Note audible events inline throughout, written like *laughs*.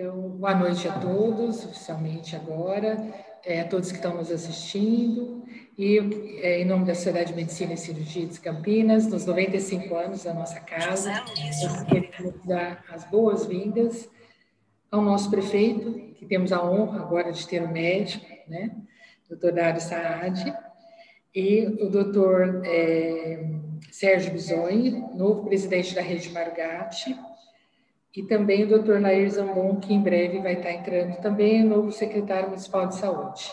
Então, boa noite a todos, oficialmente agora, é, a todos que estão nos assistindo. E é, em nome da Sociedade de Medicina e Cirurgia de Campinas, nos 95 anos da nossa casa, nós queremos dar as boas-vindas ao nosso prefeito, que temos a honra agora de ter o médico, né, doutor Dário Saad, e o doutor é, Sérgio Bisoni, novo presidente da Rede Marugate, e também o doutor Nair Zambon, que em breve vai estar entrando também, novo secretário municipal de saúde.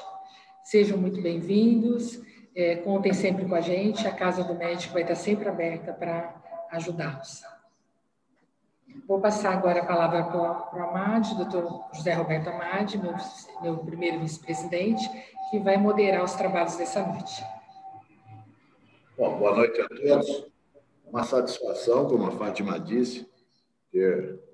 Sejam muito bem-vindos, é, contem sempre com a gente, a Casa do Médico vai estar sempre aberta para ajudá-los. Vou passar agora a palavra para o Amade, doutor José Roberto Amade, meu, meu primeiro vice-presidente, que vai moderar os trabalhos dessa noite. Bom, boa noite a todos. Uma satisfação, como a Fátima disse, ter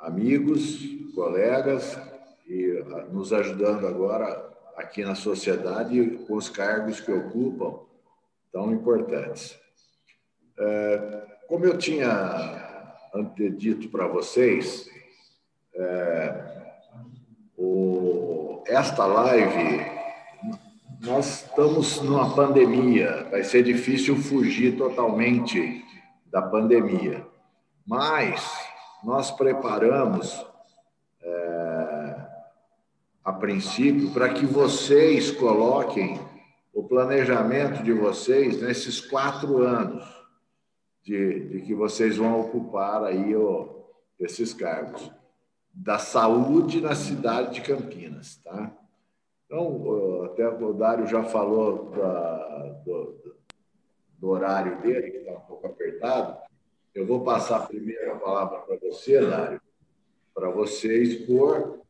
amigos, colegas e ah, nos ajudando agora aqui na sociedade com os cargos que ocupam tão importantes. É, como eu tinha antedito para vocês, é, esta live nós estamos numa pandemia, vai ser difícil fugir totalmente da pandemia, mas nós preparamos, é, a princípio, para que vocês coloquem o planejamento de vocês nesses quatro anos de, de que vocês vão ocupar aí o, esses cargos da saúde na cidade de Campinas, tá? Então, até o Dário já falou da, do, do, horário dele, que está um pouco apertado. Eu vou passar primeiro a palavra para você, Dário, para você expor.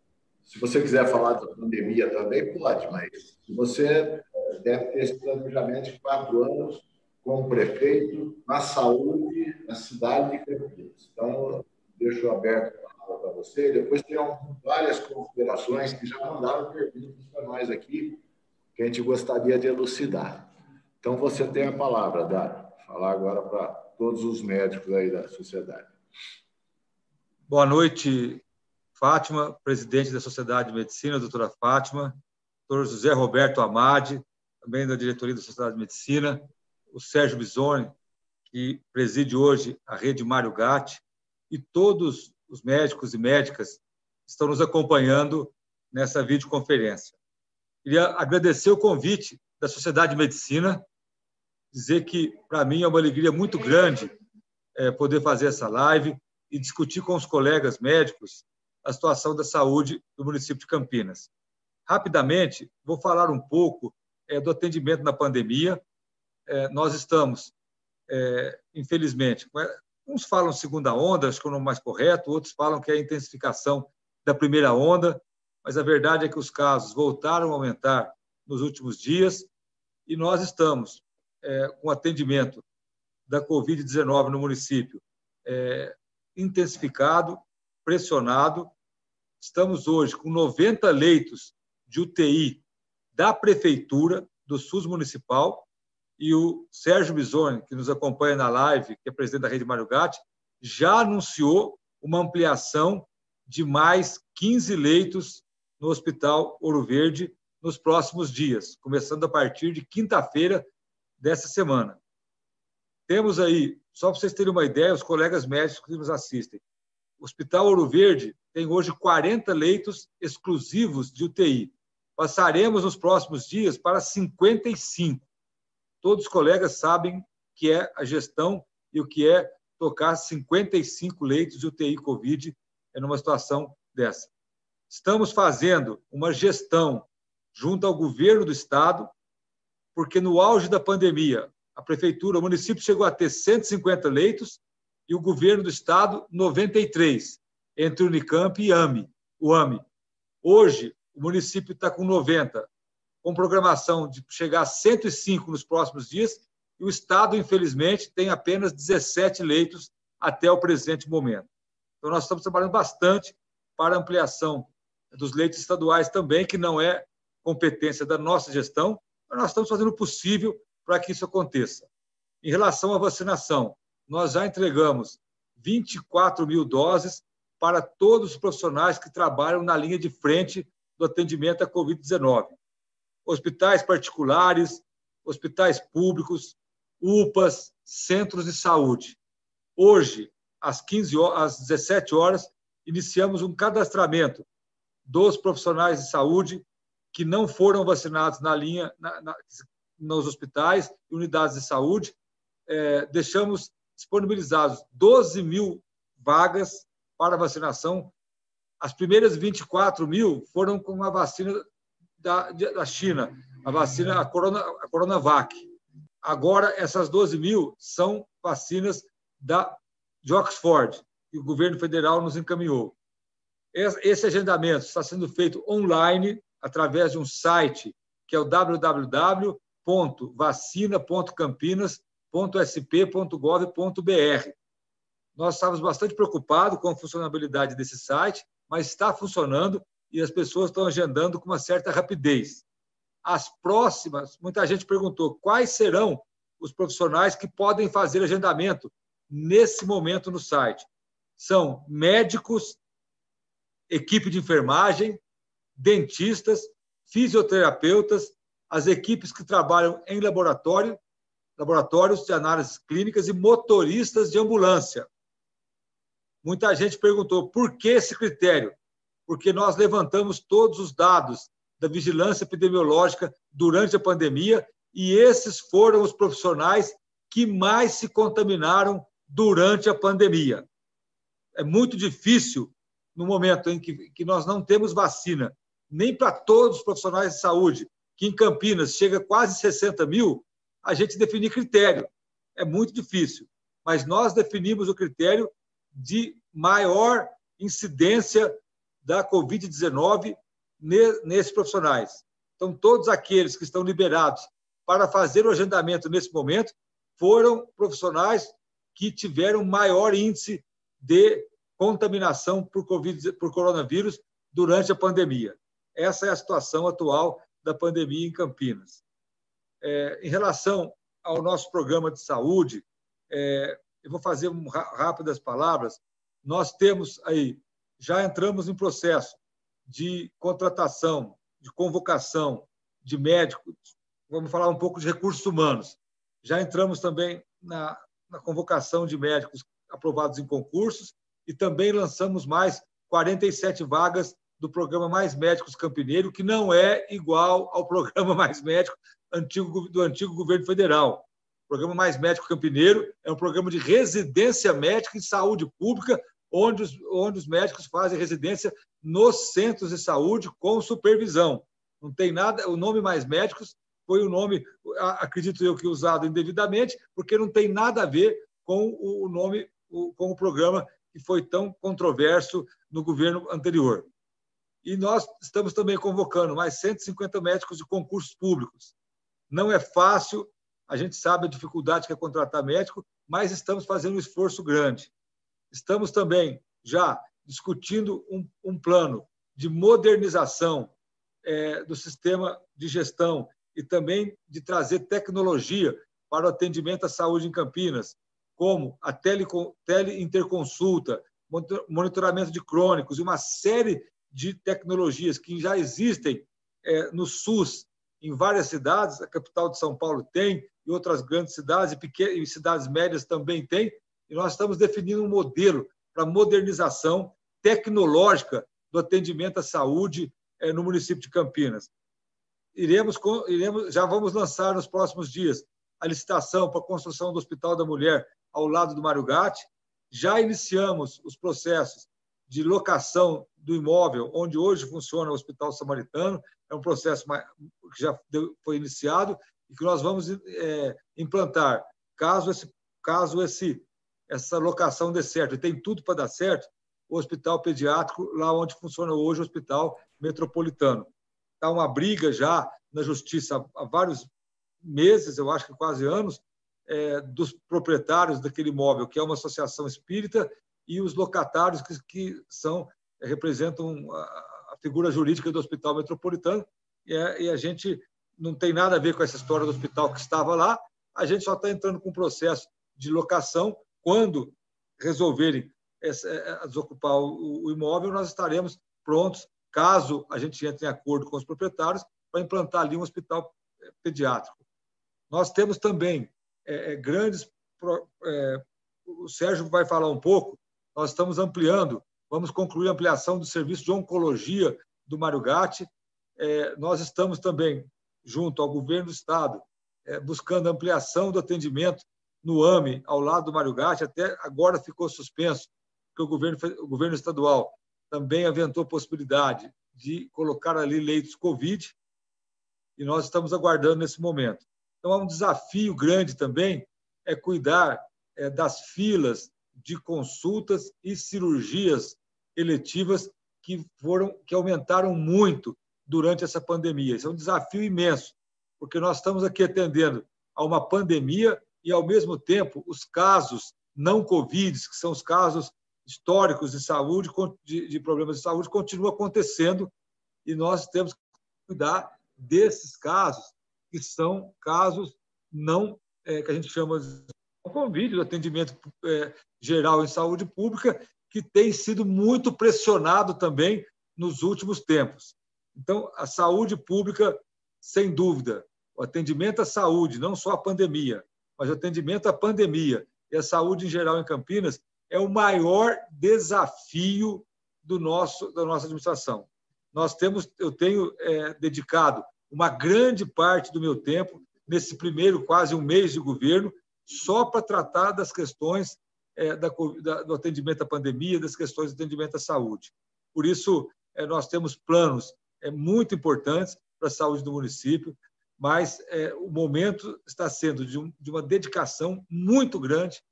Se você quiser falar da pandemia também, pode, mas você deve ter esse planejamento de quatro anos como prefeito na saúde na cidade de Campinas. Então, deixo aberto para você. Depois tem várias considerações que já mandaram perguntas para nós aqui, que a gente gostaria de elucidar. Então, você tem a palavra, Dário. Falar agora para todos os médicos aí da sociedade. Boa noite, Fátima, presidente da Sociedade de Medicina, doutora Fátima, doutor José Roberto Amade, também da diretoria da Sociedade de Medicina, o Sérgio Bisoni, que preside hoje a rede Mário Gatti, e todos os médicos e médicas estão nos acompanhando nessa videoconferência. Queria agradecer o convite da Sociedade de Medicina, dizer que, para mim, é uma alegria muito grande é, poder fazer essa live e discutir com os colegas médicos a situação da saúde do município de Campinas. Rapidamente, vou falar um pouco é, do atendimento na pandemia. É, nós estamos, é, infelizmente, Uns falam segunda onda, acho que é o nome mais correto, outros falam que é a intensificação da primeira onda, mas a verdade é que os casos voltaram a aumentar nos últimos dias e nós estamos é, com atendimento da Covid-19 no município é, intensificado, pressionado. Estamos hoje com 90 leitos de UTI da Prefeitura, do SUS Municipal, e o Sérgio Bisoni, que nos acompanha na live, que é presidente da Rede Mário Gatti, já anunciou uma ampliação de mais 15 leitos no Hospital Ouro Verde nos próximos dias, começando a partir de quinta-feira dessa semana. Temos aí, só para vocês terem uma ideia, os colegas médicos que nos assistem, o Hospital Ouro Verde tem hoje 40 leitos exclusivos de UTI. Passaremos nos próximos dias para 55 todos os colegas sabem que é a gestão e o que é tocar 55 leitos de UTI Covid numa situação dessa. Estamos fazendo uma gestão junto ao governo do estado, porque no auge da pandemia, a prefeitura, o município chegou a ter 150 leitos e o governo do estado 93, entre o Unicamp e AMI, o AMI. Hoje, o município está com 90 com programação de chegar a 105 nos próximos dias, e o Estado, infelizmente, tem apenas 17 leitos até o presente momento. Então, nós estamos trabalhando bastante para ampliação dos leitos estaduais também, que não é competência da nossa gestão, mas nós estamos fazendo o possível para que isso aconteça. Em relação à vacinação, nós já entregamos 24 mil doses para todos os profissionais que trabalham na linha de frente do atendimento à Covid-19. Hospitais particulares, hospitais públicos, UPAs, centros de saúde. Hoje, às 15 horas, às 17 horas, iniciamos um cadastramento dos profissionais de saúde que não foram vacinados na linha, na, na, nos hospitais e unidades de saúde. É, deixamos disponibilizados 12 mil vagas para vacinação. As primeiras 24 mil foram com a vacina da, da China, a vacina, a, Corona, a Coronavac. Agora, essas 12 mil são vacinas da, de Oxford, que o governo federal nos encaminhou. Esse agendamento está sendo feito online, através de um site que é o www.vacina.campinas.sp.gov.br. Nós estávamos bastante preocupados com a funcionalidade desse site, mas está funcionando e as pessoas estão agendando com uma certa rapidez. As próximas, muita gente perguntou quais serão os profissionais que podem fazer agendamento nesse momento no site. São médicos, equipe de enfermagem, dentistas, fisioterapeutas, as equipes que trabalham em laboratório, laboratórios de análises clínicas e motoristas de ambulância. Muita gente perguntou por que esse critério? Porque nós levantamos todos os dados da vigilância epidemiológica durante a pandemia e esses foram os profissionais que mais se contaminaram durante a pandemia. É muito difícil, no momento em que, que nós não temos vacina, nem para todos os profissionais de saúde, que em Campinas chega quase 60 mil, a gente definir critério. É muito difícil. Mas nós definimos o critério de maior incidência da Covid-19 nesses profissionais. Então, todos aqueles que estão liberados para fazer o agendamento nesse momento foram profissionais que tiveram maior índice de contaminação por, COVID, por coronavírus durante a pandemia. Essa é a situação atual da pandemia em Campinas. É, em relação ao nosso programa de saúde, é, eu vou fazer um, rápidas palavras. Nós temos aí, já entramos em processo de contratação, de convocação de médicos, vamos falar um pouco de recursos humanos. Já entramos também na, na convocação de médicos aprovados em concursos e também lançamos mais 47 vagas do programa Mais Médicos Campineiro, que não é igual ao programa *laughs* Mais Médico antigo, do antigo governo federal. O programa Mais Médico Campineiro é um programa de residência médica em saúde pública, onde os, onde os médicos fazem residência nos centros de saúde com supervisão. Não tem nada, o nome Mais Médicos foi o nome, acredito eu, que usado indevidamente, porque não tem nada a ver com o nome, com o programa que foi tão controverso no governo anterior. E nós estamos também convocando mais 150 médicos de concursos públicos. Não é fácil a gente sabe a dificuldade que é contratar médico, mas estamos fazendo um esforço grande. Estamos também já discutindo um, um plano de modernização é, do sistema de gestão e também de trazer tecnologia para o atendimento à saúde em Campinas, como a teleinterconsulta, monitoramento de crônicos e uma série de tecnologias que já existem é, no SUS em várias cidades, a capital de São Paulo tem, e outras grandes cidades e, pequenas, e cidades médias também tem, e nós estamos definindo um modelo para modernização tecnológica do atendimento à saúde eh, no município de Campinas. Iremos, iremos, já vamos lançar nos próximos dias a licitação para a construção do Hospital da Mulher ao lado do Mário Gatti. Já iniciamos os processos de locação do imóvel onde hoje funciona o Hospital Samaritano. É um processo que já foi iniciado e que nós vamos é, implantar. Caso, esse, caso esse, essa locação dê certo, e tem tudo para dar certo, o hospital pediátrico, lá onde funciona hoje o hospital metropolitano. Está uma briga já na justiça há vários meses, eu acho que quase anos, é, dos proprietários daquele imóvel, que é uma associação espírita, e os locatários que, que são representam a, figura jurídica do Hospital Metropolitano, e, é, e a gente não tem nada a ver com essa história do hospital que estava lá, a gente só está entrando com um processo de locação quando resolverem essa, a desocupar o, imóvel, nós estaremos prontos, caso a gente entre em acordo com os proprietários, para implantar ali um hospital pediátrico. Nós temos também é, é, grandes. É, o Sérgio vai falar um pouco. Nós estamos ampliando, vamos concluir a ampliação do serviço de oncologia do Mário Gatti. É, nós estamos também, junto ao governo do Estado, é, buscando ampliação do atendimento no AME, ao lado do Mário Gatti. Até agora ficou suspenso, porque o governo, o governo estadual também aventou a possibilidade de colocar ali leitos Covid, e nós estamos aguardando nesse momento. Então, há um desafio grande também, é cuidar é, das filas de consultas e cirurgias eletivas que foram que aumentaram muito durante essa pandemia. Isso é um desafio imenso, porque nós estamos aqui atendendo a uma pandemia e, ao mesmo tempo, os casos não Covid, que são os casos históricos de saúde, de, de problemas de saúde, continuam acontecendo e nós temos que cuidar desses casos, que são casos não é, que a gente chama de Covid, do atendimento é, geral em saúde pública, que tem sido muito pressionado também nos últimos tempos. Então, a saúde pública, sem dúvida, o atendimento à saúde, não só a pandemia, mas o atendimento à pandemia e a saúde em geral em Campinas é o maior desafio do nosso da nossa administração nós temos, eu tenho é, dedicado uma grande parte do meu tempo nesse primeiro quase um mês de governo só para tratar das questões é, da, da, do atendimento à pandemia, das questões do atendimento à saúde. Por isso, é, nós temos planos é, muito importantes para a saúde do município, mas é, o momento está sendo de, um, de uma dedicação muito grande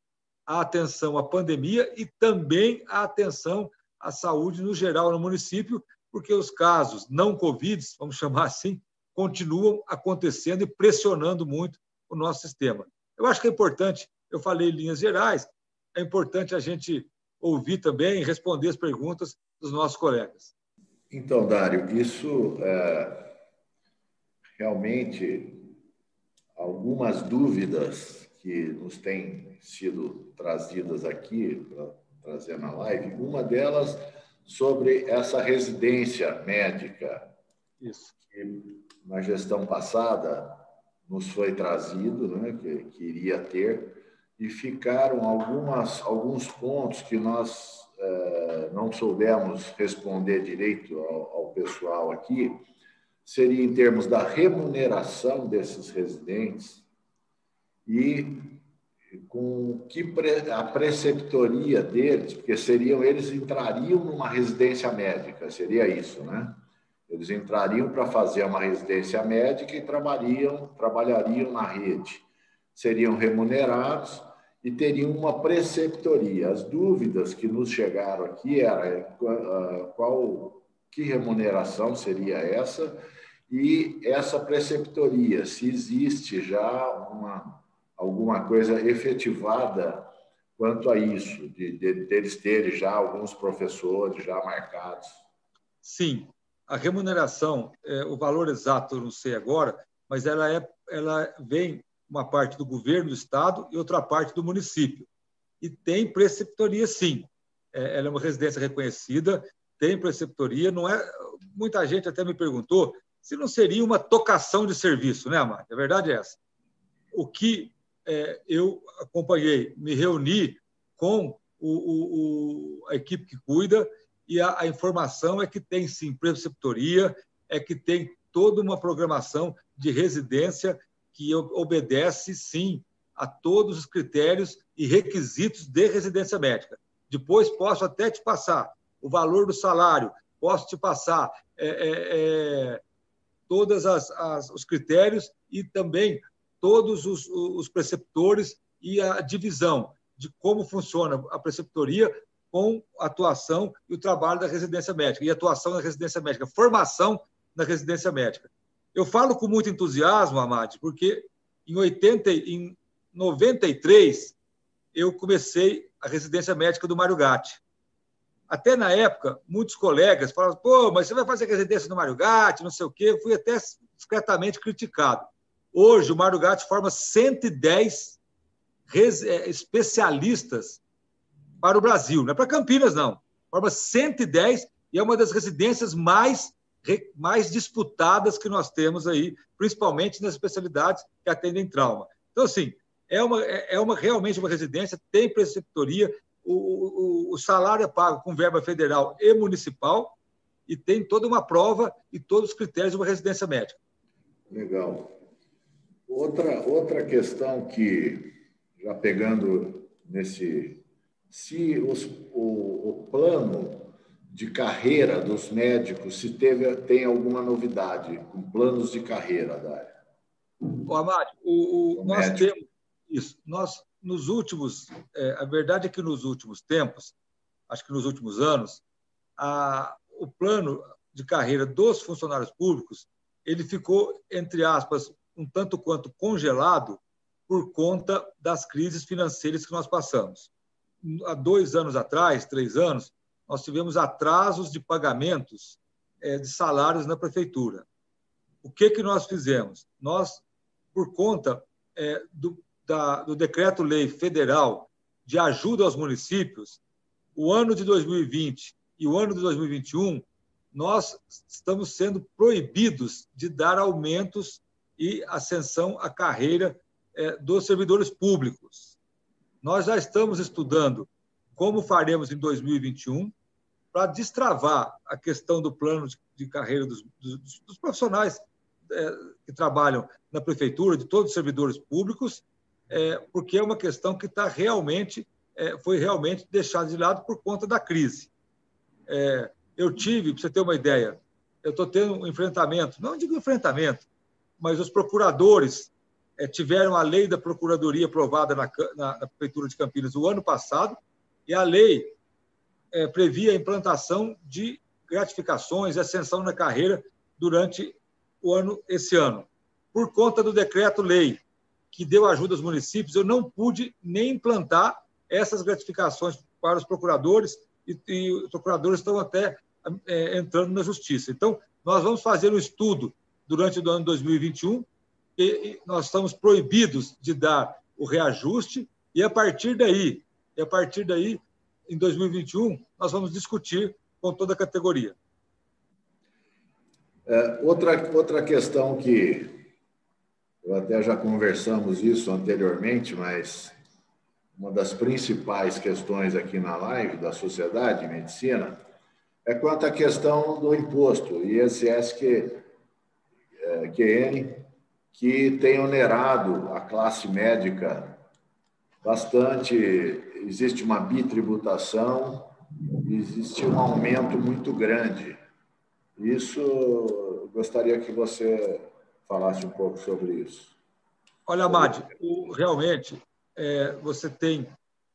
à atenção à pandemia e também à atenção à saúde no geral no município, porque os casos não Covid, vamos *laughs* chamar assim, continuam acontecendo e pressionando muito o nosso sistema. Eu acho que é importante, eu falei em linhas gerais, é importante a gente ouvir também e responder as perguntas dos nossos colegas. Então, Dário, isso é, realmente algumas dúvidas que nos têm sido trazidas aqui para trazer na live. Uma delas sobre essa residência médica Isso. que na gestão passada nos foi trazido, né, que, que iria ter, e ficaram algumas, alguns pontos que nós eh, não soubemos responder direito ao, ao pessoal aqui, seria em termos da remuneração desses residentes e com que a preceptoria deles, porque seriam eles entrariam numa residência médica, seria isso, né? Eles entrariam para fazer uma residência médica e trabalhariam, trabalhariam na rede. Seriam remunerados e teriam uma preceptoria. As dúvidas que nos chegaram aqui era ah, qual que remuneração seria essa e essa preceptoria, se existe já uma alguma coisa efetivada quanto a isso, de, de, deles terem já alguns professores já marcados? Sim, a remuneração, é, o valor exato eu não sei agora, mas ela, é, ela vem uma parte do governo do estado e outra parte do município. E tem preceptoria, sim. É, ela é uma residência reconhecida, tem preceptoria. Não é. Muita gente até me perguntou se não seria uma tocação de serviço, né, Amado? A verdade é essa. O que é, eu acompanhei, me reuni com o, o, a equipe que cuida e a, a, informação é que tem sim preceptoria, é que tem toda uma programação de residência que obedece sim a todos os critérios e requisitos de residência médica. Depois posso até te passar o valor do salário, posso te passar é, é, é, todos os critérios e também todos os, os preceptores e a divisão de como funciona a preceptoria com a atuação e o trabalho da residência médica, e atuação na residência médica, formação na residência médica. Eu falo com muito entusiasmo, Amade, porque em, 80, em 93 eu comecei a residência médica do Mário Gatti. Até na época, muitos colegas falavam, pô, mas você vai fazer residência no Mário Gatti, não sei o quê. Eu fui até discretamente criticado. Hoje, o Mário Gatti forma 110 é, especialistas para o Brasil, não é para Campinas, não. Forma 110 e é uma das residências mais, mais disputadas que nós temos aí, principalmente nas especialidades que atendem trauma. Então, assim, é uma, é, é uma realmente uma residência, tem preceptoria, o, o, o salário é pago com verba federal e municipal e tem toda uma prova e todos os critérios de uma residência médica. Legal. Outra, outra questão que, já pegando nesse. Se os, o, o plano de carreira dos médicos, se teve, tem alguma novidade com planos de carreira da área? O Amado, o, o nós médico. temos isso. Nós, nos últimos, é, a verdade é que nos últimos tempos, acho que nos últimos anos, a, o plano de carreira dos funcionários públicos ele ficou, entre aspas, um tanto quanto congelado por conta das crises financeiras que nós passamos. Há dois anos atrás, três anos, nós tivemos atrasos de pagamentos é, de salários na prefeitura. O que, que nós fizemos? Nós, por conta é, do, do decreto-lei federal de ajuda aos municípios, o ano de 2020 e o ano de 2021, nós estamos sendo proibidos de dar aumentos e ascensão à carreira é, dos servidores públicos. Nós já estamos estudando como faremos em 2021 para destravar a questão do plano de, carreira dos, dos, dos profissionais é, que trabalham na prefeitura, de todos os servidores públicos, é, porque é uma questão que está realmente é, foi realmente deixada de lado por conta da crise. É, eu tive, para você ter uma ideia, eu estou tendo um enfrentamento, não digo enfrentamento, mas os procuradores tiveram a lei da procuradoria aprovada na, na, na, Prefeitura de Campinas o ano passado, e a lei é, previa a implantação de gratificações e ascensão na carreira durante o ano esse ano. Por conta do decreto-lei que deu ajuda aos municípios, eu não pude nem implantar essas gratificações para os procuradores e, e os procuradores estão até é, entrando na justiça. Então, nós vamos fazer um estudo durante o ano 2021 e, nós estamos proibidos de dar o reajuste e a partir daí, e a partir daí, em 2021, nós vamos discutir com toda a categoria. É, outra, outra questão que eu até já conversamos isso anteriormente, mas uma das principais questões aqui na live da Sociedade de Medicina é quanto à questão do imposto, ISS que, é, QN, que tem onerado a classe médica bastante. Existe uma bitributação, existe um aumento muito grande. Isso, gostaria que você falasse um pouco sobre isso. Olha, Madi, realmente é, você tem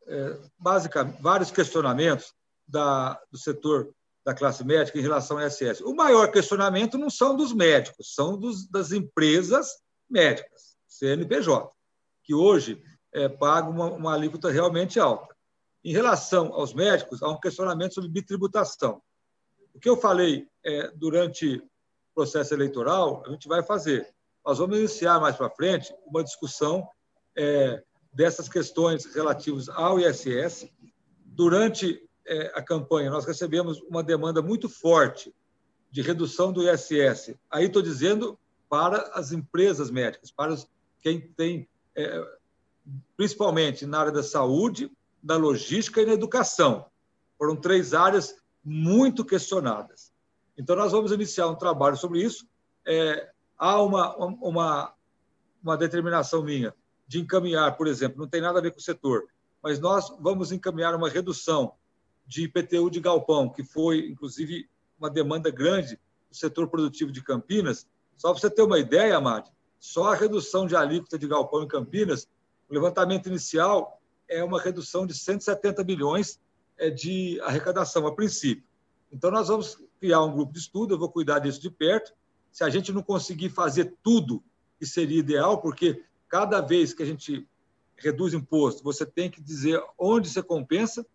é, basicamente vários questionamentos da, do setor da classe médica em relação ao ISS. O maior questionamento não são dos médicos, são dos, das empresas médicas, CNPJ, que hoje é, pagam uma, uma alíquota realmente alta. Em relação aos médicos, há um questionamento sobre bitributação. O que eu falei é, durante o processo eleitoral, a gente vai fazer. Nós vamos iniciar mais para frente uma discussão é, dessas questões relativas ao ISS. Durante é, a campanha, nós recebemos uma demanda muito forte de redução do ISS. Aí estou dizendo para as empresas médicas, para quem tem, é, principalmente na área da saúde, da logística e na educação. Foram três áreas muito questionadas. Então, nós vamos iniciar um trabalho sobre isso. É, há uma, uma, uma determinação minha de encaminhar, por exemplo, não tem nada a ver com o setor, mas nós vamos encaminhar uma redução de IPTU de galpão, que foi, inclusive, uma demanda grande do setor produtivo de Campinas. Só para você ter uma ideia, Amade, só a redução de alíquota de galpão em Campinas, o levantamento inicial é uma redução de 170 bilhões é, de arrecadação, a princípio. Então, nós vamos criar um grupo de estudo, eu vou cuidar disso de perto. Se a gente não conseguir fazer tudo que seria ideal, porque cada vez que a gente reduz imposto, você tem que dizer onde você compensa,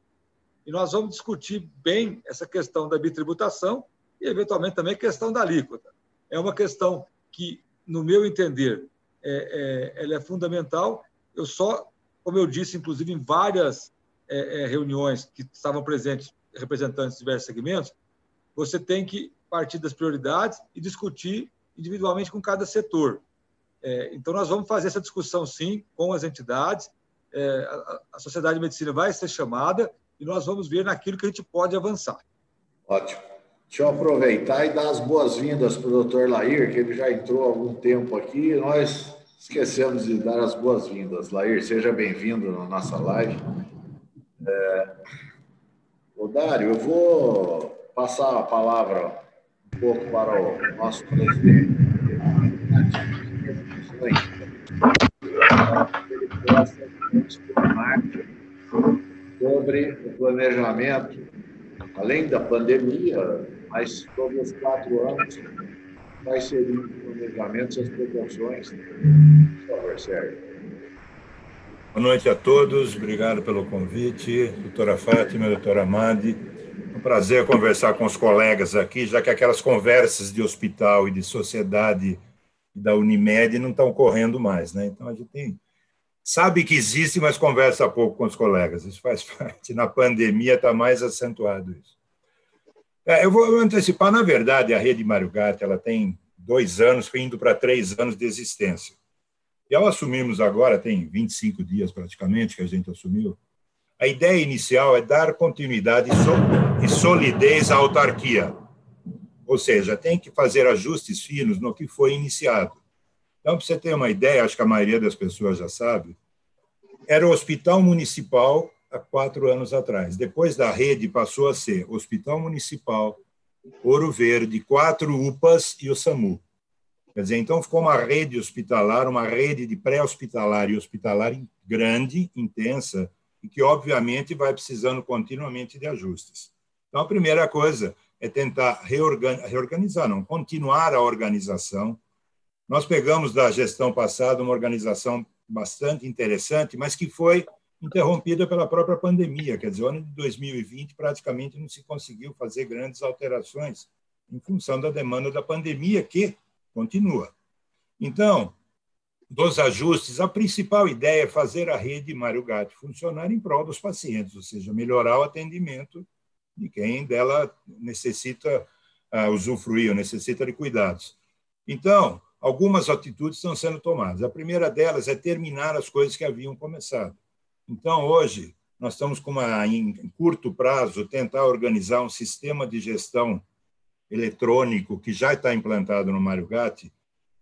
e nós vamos discutir bem essa questão da bitributação e, eventualmente, também a questão da alíquota. É uma questão que, no meu entender, é, é, ela é fundamental. Eu só, como eu disse, inclusive, em várias, é, é, reuniões que estavam presentes representantes de diversos segmentos, você tem que partir das prioridades e discutir individualmente com cada setor. É, então, nós vamos fazer essa discussão, sim, com as entidades. É, a, a, Sociedade de Medicina vai ser chamada e nós vamos ver naquilo que a gente pode avançar. Ótimo. Deixa eu aproveitar e dar as boas-vindas para o doutor Lair, que ele já entrou há algum tempo aqui. Nós esquecemos de dar as boas-vindas. Lair, seja bem-vindo na nossa live. É... Dário, eu vou passar a palavra um pouco para o nosso presidente. Sobre o planejamento, além da pandemia, mas sobre os quatro anos, quais seriam os planejamentos e as proporções. Por favor, Sérgio. Boa noite a todos, obrigado pelo convite, doutora Fátima, doutora Amadi. É um prazer conversar com os colegas aqui, já que aquelas conversas de hospital e de sociedade da Unimed não estão correndo mais, né? Então a gente tem, sabe que existe, mas conversa pouco com os colegas. Isso faz *laughs* parte. Na pandemia está mais acentuado isso. É, eu vou antecipar, na verdade, a rede Mário Gatti, ela tem dois anos, indo para três anos de existência. E ao assumirmos agora, tem 25 dias praticamente que a gente assumiu, a ideia inicial é dar continuidade e solidez à autarquia. Ou seja, tem que fazer ajustes finos no que foi iniciado. Então, para você ter uma ideia, acho que a maioria das pessoas já sabe, era o Hospital Municipal há quatro anos atrás. Depois da rede passou a ser Hospital Municipal, Ouro Verde, quatro UPAs e o SAMU. Quer dizer, então ficou uma rede hospitalar, uma rede de pré-hospitalar e hospitalar grande, intensa, e que, obviamente, vai precisando continuamente de ajustes. Então, a primeira coisa é tentar reorganizar, não, continuar a organização. Nós pegamos da gestão passada uma organização bastante interessante, mas que foi interrompida pela própria pandemia. Quer dizer, o ano de 2020 praticamente não se conseguiu fazer grandes alterações em função da demanda da pandemia, que continua. Então, dos ajustes, a principal ideia é fazer a rede Mário Gatti funcionar em prol dos pacientes, ou seja, melhorar o atendimento de quem dela necessita uh, usufruir, ou necessita de cuidados. Então, algumas atitudes estão sendo tomadas. A primeira delas é terminar as coisas que haviam começado. Então, hoje, nós estamos com uma, em curto prazo, tentar organizar um sistema de gestão eletrônico que já está implantado no Mário Gatti,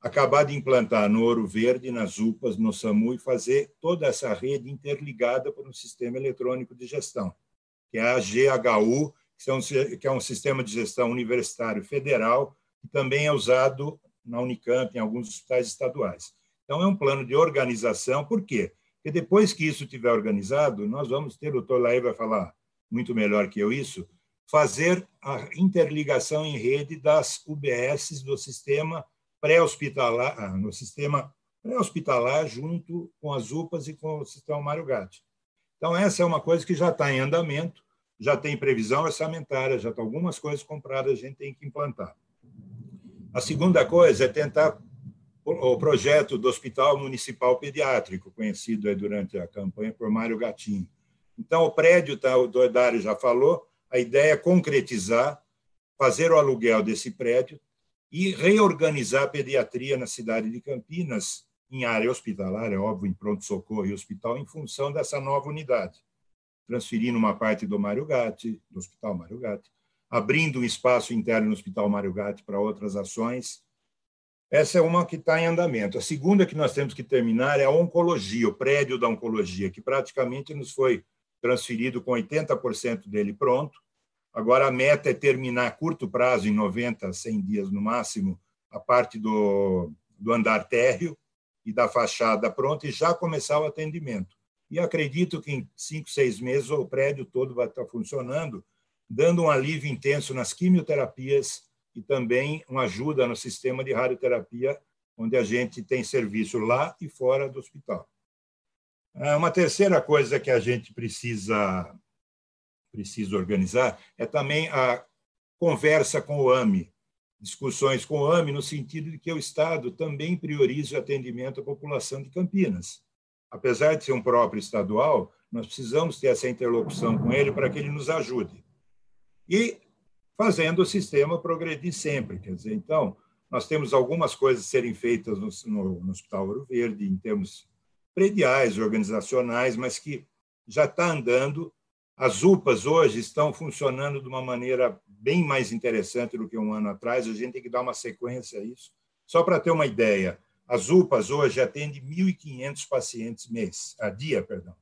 acabar de implantar no Ouro Verde, nas UPAs, no SAMU, e fazer toda essa rede interligada por um sistema eletrônico de gestão, que é a GHU, que é um sistema de gestão universitário federal, que também é usado na Unicamp, em alguns hospitais estaduais. Então, é um plano de organização, por quê? Porque depois que isso estiver organizado, nós vamos ter, o Laí vai falar muito melhor que eu isso, fazer a interligação em rede das UBSs do sistema pré-hospitalar, ah, no sistema pré-hospitalar junto com as UPAs e com o sistema Mário Gatti. Então, essa é uma coisa que já está em andamento, já tem previsão orçamentária, já estão algumas coisas compradas, a gente tem que implantar. A segunda coisa é tentar o projeto do Hospital Municipal Pediátrico, conhecido durante a campanha por Mário Gatinho. Então, o prédio, tá, o Dário já falou, a ideia é concretizar, fazer o aluguel desse prédio e reorganizar a pediatria na cidade de Campinas, em área hospitalar, é óbvio, em pronto-socorro e hospital, em função dessa nova unidade. Transferindo uma parte do Mário Gatti, do Hospital Mário Gatti, abrindo um espaço interno no Hospital Mário Gatti para outras ações, essa é uma que está em andamento. A segunda que nós temos que terminar é a oncologia, o prédio da oncologia, que praticamente nos foi transferido com 80% dele pronto. Agora a meta é terminar a curto prazo, em 90, 100 dias no máximo, a parte do, do andar térreo e da fachada pronta e já começar o atendimento. E acredito que em cinco, seis meses o prédio todo vai estar funcionando, dando um alívio intenso nas quimioterapias e também uma ajuda no sistema de radioterapia, onde a gente tem serviço lá e fora do hospital. Ah, uma terceira coisa que a gente precisa precisa organizar é também a conversa com o AME, discussões com o AME no sentido de que o Estado também priorize o atendimento à população de Campinas. Apesar de ser um próprio estadual, Nós precisamos ter essa interlocução com ele para que ele nos ajude. E fazendo o sistema progredir sempre. Quer dizer, então, nós temos algumas coisas a serem feitas no, no, no Hospital Ouro Verde, em termos prediais, organizacionais, mas que já está andando. As UPAs hoje estão funcionando de uma maneira bem mais interessante do que um ano atrás. A gente tem que dar uma sequência a isso. Só para ter uma ideia, as UPAs hoje atendem 1.500 pacientes mês, a dia, perdão.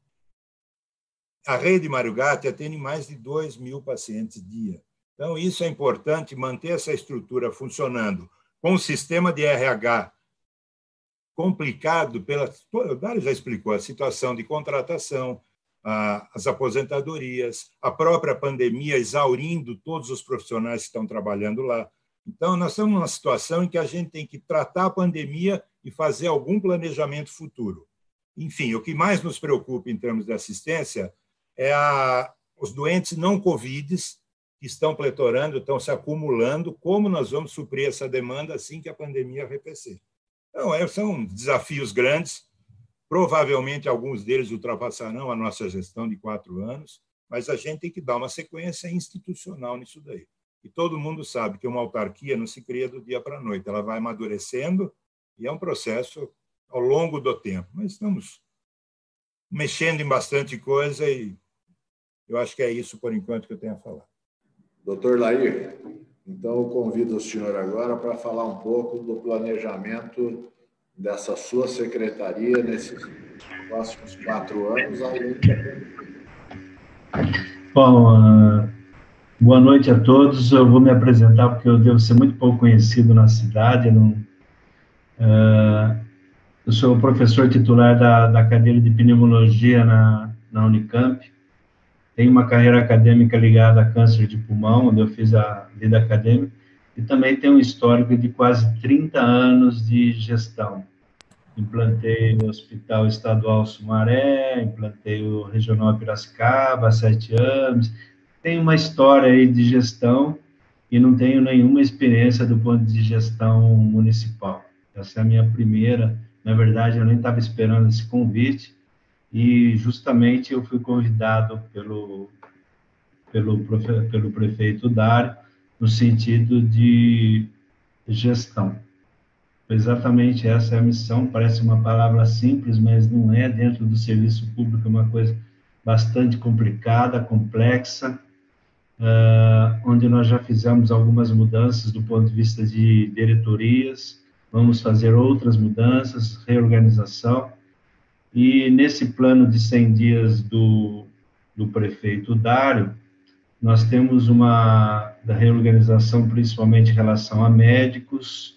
A rede Mário Gatti atende mais de 2 mil pacientes dia. Então, isso é importante, manter essa estrutura funcionando com o sistema de RH complicado pela. O Dário já explicou a situação de contratação, as aposentadorias, a própria pandemia exaurindo todos os profissionais que estão trabalhando lá. Então, nós estamos numa situação em que a gente tem que tratar a pandemia e fazer algum planejamento futuro. Enfim, o que mais nos preocupa em termos de assistência é a, os doentes não Covid que estão pletorando, estão se acumulando. Como nós vamos suprir essa demanda assim que a pandemia arrefecer? Então, é, são desafios grandes. Provavelmente alguns deles ultrapassarão a nossa gestão de quatro anos, mas a gente tem que dar uma sequência institucional nisso daí. E todo mundo sabe que uma autarquia não se cria do dia para a noite, ela vai amadurecendo e é um processo ao longo do tempo. Mas estamos mexendo em bastante coisa e eu acho que é isso por enquanto que eu tenho a falar. Doutor Lair, então eu convido o senhor agora para falar um pouco do planejamento dessa sua secretaria nesses próximos quatro anos. Bom, uh, boa noite a todos. Eu vou me apresentar porque eu devo ser muito pouco conhecido na cidade. Não, uh, eu sou professor titular da, da cadeira de pneumologia na, na Unicamp. Tenho uma carreira acadêmica ligada a câncer de pulmão, onde eu fiz a vida acadêmica, e também tenho um histórico de quase 30 anos de gestão. Implantei o Hospital Estadual Sumaré, implantei o Regional Piracicaba há sete anos. Tenho uma história aí de gestão e não tenho nenhuma experiência do ponto de gestão municipal. Essa é a minha primeira na verdade, eu nem estava esperando esse convite e justamente eu fui convidado pelo pelo pelo prefeito Dário no sentido de gestão. Exatamente essa é a missão. Parece uma palavra simples, mas não é. Dentro do serviço público é uma coisa bastante complicada, complexa, uh, onde nós já fizemos algumas mudanças do ponto de vista de diretorias, vamos fazer outras mudanças, reorganização, e nesse plano de 100 dias do, do prefeito Dário, nós temos uma da reorganização, principalmente em relação a médicos,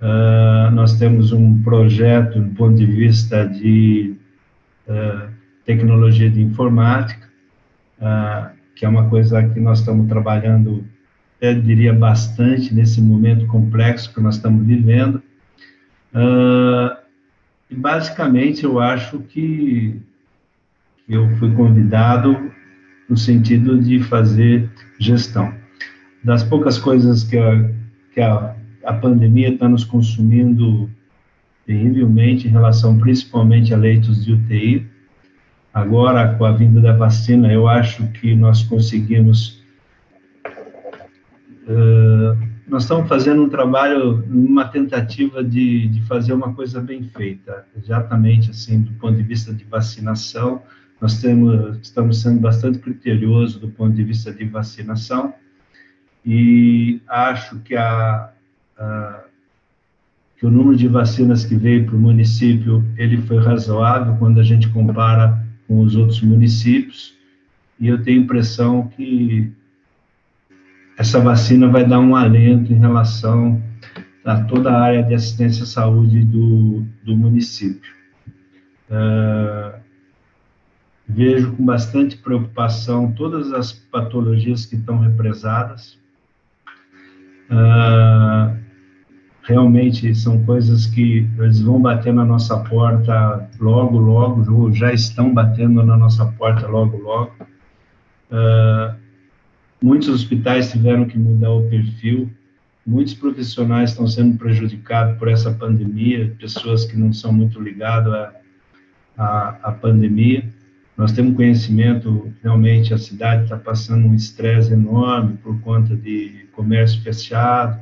uh, nós temos um projeto do ponto de vista de uh, tecnologia de informática, uh, que é uma coisa que nós estamos trabalhando eu diria, bastante nesse momento complexo que nós estamos vivendo. Uh, e basicamente, eu acho que eu fui convidado no sentido de fazer gestão. Das poucas coisas que a, que a, a pandemia está nos consumindo terrivelmente em relação principalmente a leitos de UTI, agora com a vinda da vacina, eu acho que nós conseguimos Uh, nós estamos fazendo um trabalho, uma tentativa de, de fazer uma coisa bem feita, exatamente assim, do ponto de vista de vacinação. Nós temos, estamos sendo bastante criteriosos do ponto de vista de vacinação e acho que, a, a que o número de vacinas que veio para o município ele foi razoável quando a gente compara com os outros municípios e eu tenho impressão que essa vacina vai dar um alento em relação a toda a área de assistência à saúde do, do município. Uh, vejo com bastante preocupação todas as patologias que estão represadas. Uh, realmente são coisas que eles vão bater na nossa porta logo, logo, ou já estão batendo na nossa porta logo, logo. Uh, Muitos hospitais tiveram que mudar o perfil, muitos profissionais estão sendo prejudicados por essa pandemia, pessoas que não são muito ligadas à, à, pandemia. Nós temos conhecimento, realmente, a cidade está passando um estresse enorme por conta de comércio fechado,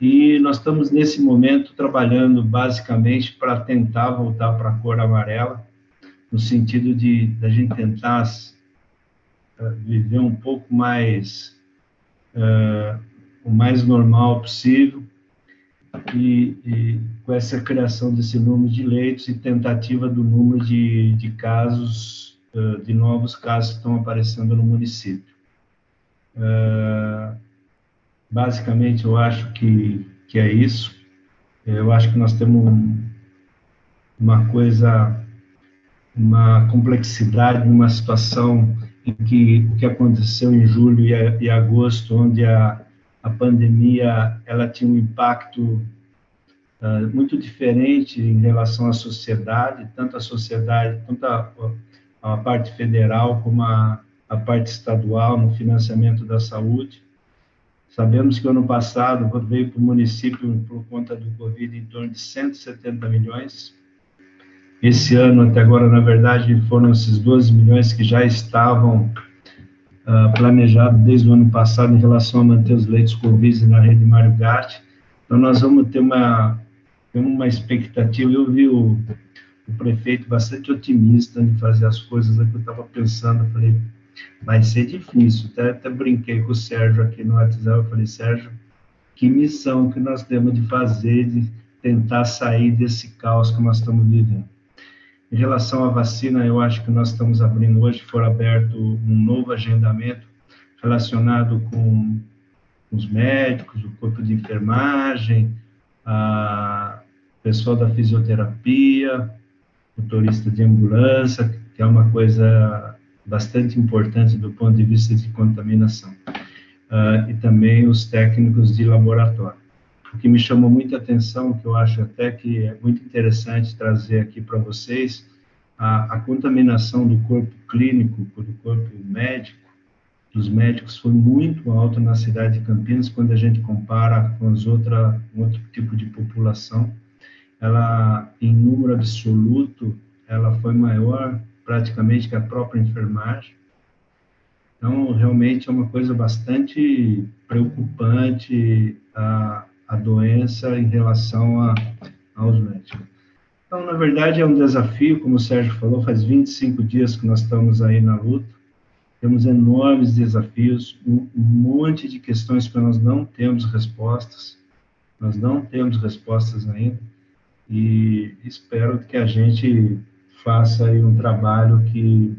e nós estamos, nesse momento, trabalhando basicamente para tentar voltar para a cor amarela, no sentido de, a gente tentar viver um pouco mais, uh, o mais normal possível, e, e, com essa criação desse número de leitos e tentativa do número de, de casos, uh, de novos casos que estão aparecendo no município. Uh, basicamente, eu acho que, que é isso. Eu acho que nós temos uma coisa, uma complexidade, uma situação em que o que aconteceu em julho e, e agosto, onde a a pandemia ela tinha um impacto uh, muito diferente em relação à sociedade, tanto a sociedade, tanto a, a parte federal como a, a parte estadual no financiamento da saúde. Sabemos que ano passado veio para o município, por conta do Covid, em torno de 170 milhões. Esse ano, até agora, na verdade, foram esses 12 milhões que já estavam uh, planejado desde o ano passado em relação a manter os leitos Covid na rede Mário Gatti. Então, nós vamos ter uma, ter uma expectativa. Eu vi o, o prefeito bastante otimista em fazer as coisas que eu estava pensando. Falei, vai ser difícil. Até, até brinquei com o Sérgio aqui no WhatsApp. Eu falei, Sérgio, que missão que nós temos de fazer, de tentar sair desse caos que nós estamos vivendo. Em relação à vacina, eu acho que nós estamos abrindo hoje, for aberto um novo agendamento relacionado com os médicos, o corpo de enfermagem, a pessoal da fisioterapia, motorista de ambulância, que é uma coisa bastante importante do ponto de vista de contaminação, uh, e também os técnicos de laboratório. O que me chamou muita atenção, que eu acho até que é muito interessante trazer aqui para vocês, a, a, contaminação do corpo clínico, do corpo médico, dos médicos, foi muito alta na cidade de Campinas, quando a gente compara com as outra, outro tipo de população. Ela, em número absoluto, ela foi maior praticamente que a própria enfermagem. Então, realmente é uma coisa bastante preocupante. A, a doença em relação a, aos médicos. Então, na verdade, é um desafio, como o Sérgio falou, faz 25 dias que nós estamos aí na luta, temos enormes desafios, um, um monte de questões que nós não temos respostas, nós não temos respostas ainda, e espero que a gente faça aí um trabalho que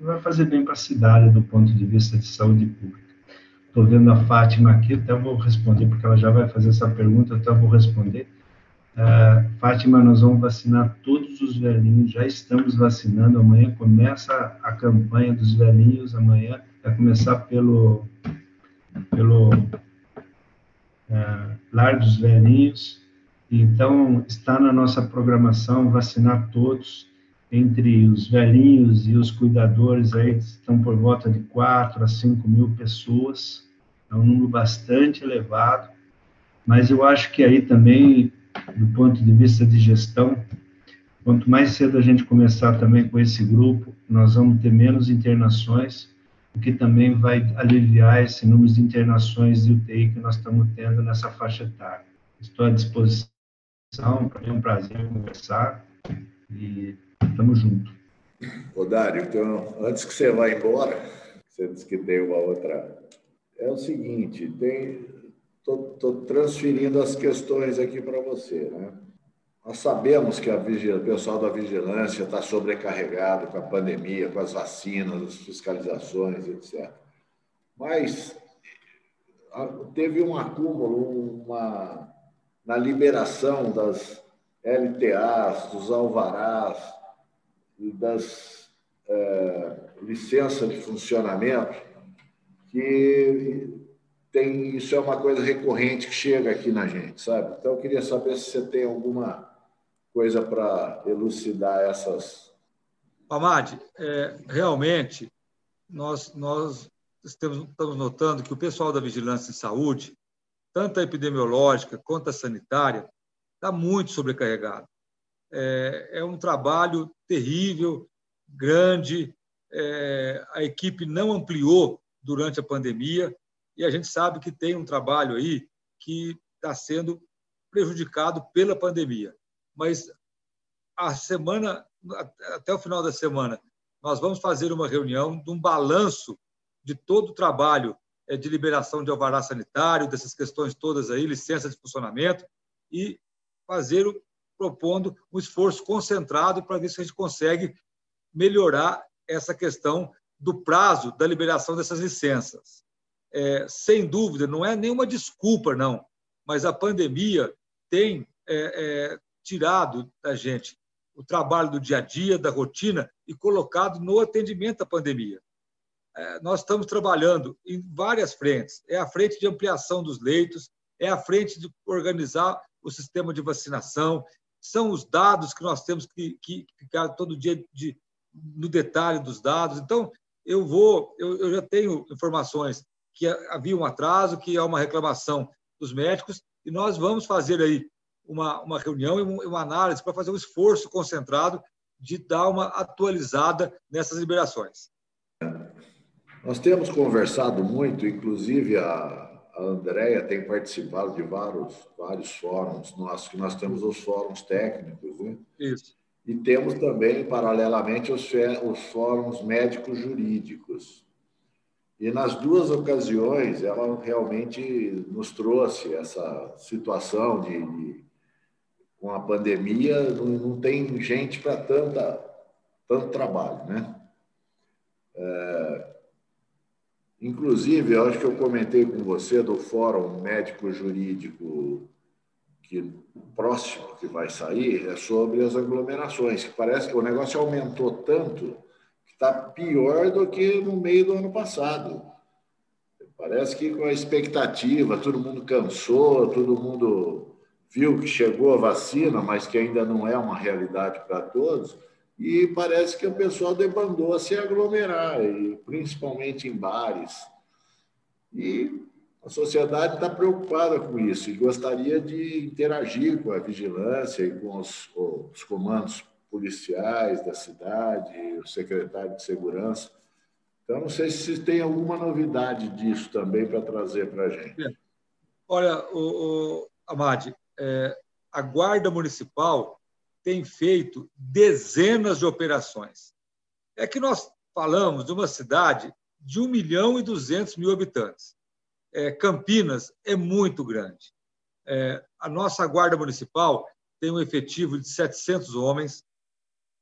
vai fazer bem para a cidade do ponto de vista de saúde pública. Estou vendo a Fátima aqui, até vou responder, porque ela já vai fazer essa pergunta, até vou responder. Uh, Fátima, nós vamos vacinar todos os velhinhos, já estamos vacinando. Amanhã começa a campanha dos velhinhos, amanhã vai começar pelo, pelo uh, Lar dos Velhinhos. Então, está na nossa programação vacinar todos, entre os velhinhos e os cuidadores, aí estão por volta de 4 a 5 mil pessoas, é um número bastante elevado, mas eu acho que aí também, do ponto de vista de gestão, quanto mais cedo a gente começar também com esse grupo, nós vamos ter menos internações, o que também vai aliviar esse número de internações de UTI que nós estamos tendo nessa faixa etária. Estou à disposição, para mim é um prazer conversar e Tamo junto. Ô, Dário, então, antes que você vá embora, você disse que tem uma outra. É o seguinte, tem. Estou transferindo as questões aqui para você, né? Nós sabemos que vigil... o pessoal da vigilância está sobrecarregado com a pandemia, com as vacinas, as fiscalizações, etc. Mas teve um acúmulo uma... na liberação das LTAs, dos alvarás, das é, licenças de funcionamento, que tem, isso é uma coisa recorrente que chega aqui na gente, sabe? Então, eu queria saber se você tem alguma coisa para elucidar essas. Amade, é, realmente, nós, nós estamos, estamos notando que o pessoal da Vigilância em Saúde, tanto a epidemiológica quanto a sanitária, está muito sobrecarregado. É, é um trabalho terrível grande, é, a equipe não ampliou durante a pandemia, e a gente sabe que tem um trabalho aí que está sendo prejudicado pela pandemia. Mas a semana, até o final da semana, nós vamos fazer uma reunião de um balanço de todo o trabalho é, de liberação de alvará sanitário, dessas questões todas aí, licença de funcionamento, e fazer, propondo um esforço concentrado para ver se a gente consegue melhorar essa questão do prazo da liberação dessas licenças. É, sem dúvida, não é nenhuma desculpa, não, mas a pandemia tem é, é, tirado da gente o trabalho do dia a dia, da rotina, e colocado no atendimento à pandemia. É, nós estamos trabalhando em várias frentes. É a frente de ampliação dos leitos, é a frente de organizar o sistema de vacinação, são os dados que nós temos que, que ficar todo dia de, no detalhe dos dados. Então, eu vou, eu, eu já tenho informações que havia um atraso, que há uma reclamação dos médicos, e nós vamos fazer aí uma, uma reunião e uma análise para fazer um esforço concentrado de dar uma atualizada nessas liberações. Nós temos conversado muito, inclusive a, a Andrea tem participado de vários, vários fóruns nossos, que nós temos os fóruns técnicos, né? Isso. E temos também, paralelamente, os, os fóruns médicos jurídicos. E nas duas ocasiões, ela realmente nos trouxe essa situação de, de com a pandemia, não, não tem gente para tanta tanto trabalho, né? É, inclusive, eu acho que eu comentei com você do Fórum Médico Jurídico que próximo que vai sair é sobre as aglomerações, que parece que o negócio aumentou tanto que está pior do que no meio do ano passado. Parece que com a expectativa, todo mundo cansou, todo mundo viu que chegou a vacina, mas que ainda não é uma realidade para todos, e parece que o pessoal debandou a se aglomerar, e principalmente em bares. E a sociedade está preocupada com isso e gostaria de interagir com a vigilância e com os, os comandos policiais da cidade, o secretário de segurança. Então, não sei se tem alguma novidade disso também para trazer para a gente. Olha, o, o Amade, é, a Guarda Municipal tem feito dezenas de operações. É que nós falamos de uma cidade de 1 milhão e 200 mil habitantes. É, Campinas é muito grande. É, a nossa Guarda Municipal tem um efetivo de 700 homens.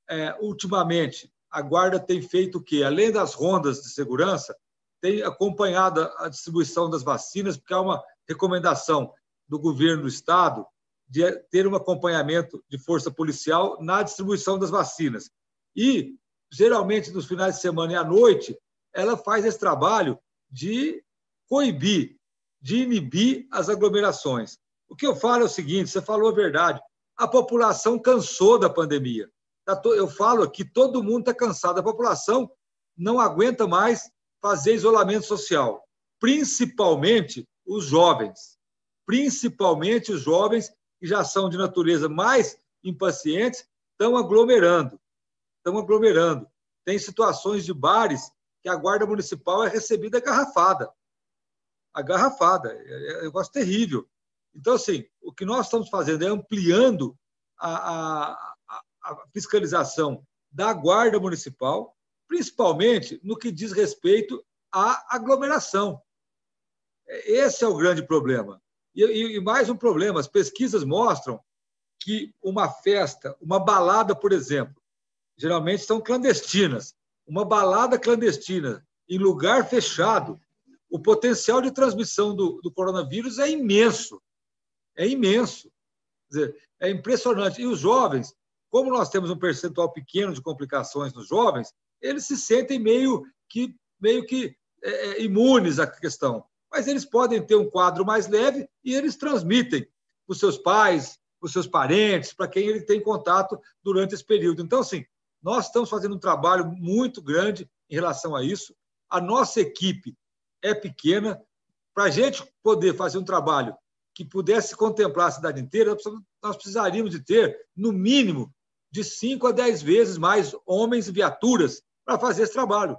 É, ultimamente, a Guarda tem feito o quê? Além das rondas de segurança, tem acompanhado a distribuição das vacinas, porque há uma recomendação do governo do Estado de ter um acompanhamento de força policial na distribuição das vacinas. E, geralmente, nos finais de semana e à noite, ela faz esse trabalho de coibir, de inibir as aglomerações. O que eu falo é o seguinte: você falou a verdade, a população cansou da pandemia. Tá eu falo aqui, todo mundo está cansado, a população não aguenta mais fazer isolamento social, principalmente os jovens principalmente os jovens que já são de natureza mais impacientes, estão aglomerando. Estão aglomerando. Tem situações de bares que a guarda municipal é recebida agarrafada. Agarrafada. É, é um negócio terrível. Então, assim, o que nós estamos fazendo é ampliando a, a, a fiscalização da guarda municipal, principalmente no que diz respeito à aglomeração. Esse é o grande problema. E, e, mais um problema: as pesquisas mostram que uma festa, uma balada, por exemplo, geralmente são clandestinas. Uma balada clandestina em lugar fechado, o potencial de transmissão do, do coronavírus é imenso. É imenso. Dizer, é impressionante. E os jovens, como nós temos um percentual pequeno de complicações nos jovens, eles se sentem meio que, meio que é, é imunes à questão mas eles podem ter um quadro mais leve e eles transmitem para os seus pais, para os seus parentes, para quem ele tem contato durante esse período. Então, assim, nós estamos fazendo um trabalho muito grande em relação a isso. A nossa equipe é pequena. Para a gente poder fazer um trabalho que pudesse contemplar a cidade inteira, nós precisaríamos de ter, no mínimo, de 5 a 10 vezes mais homens e viaturas para fazer esse trabalho,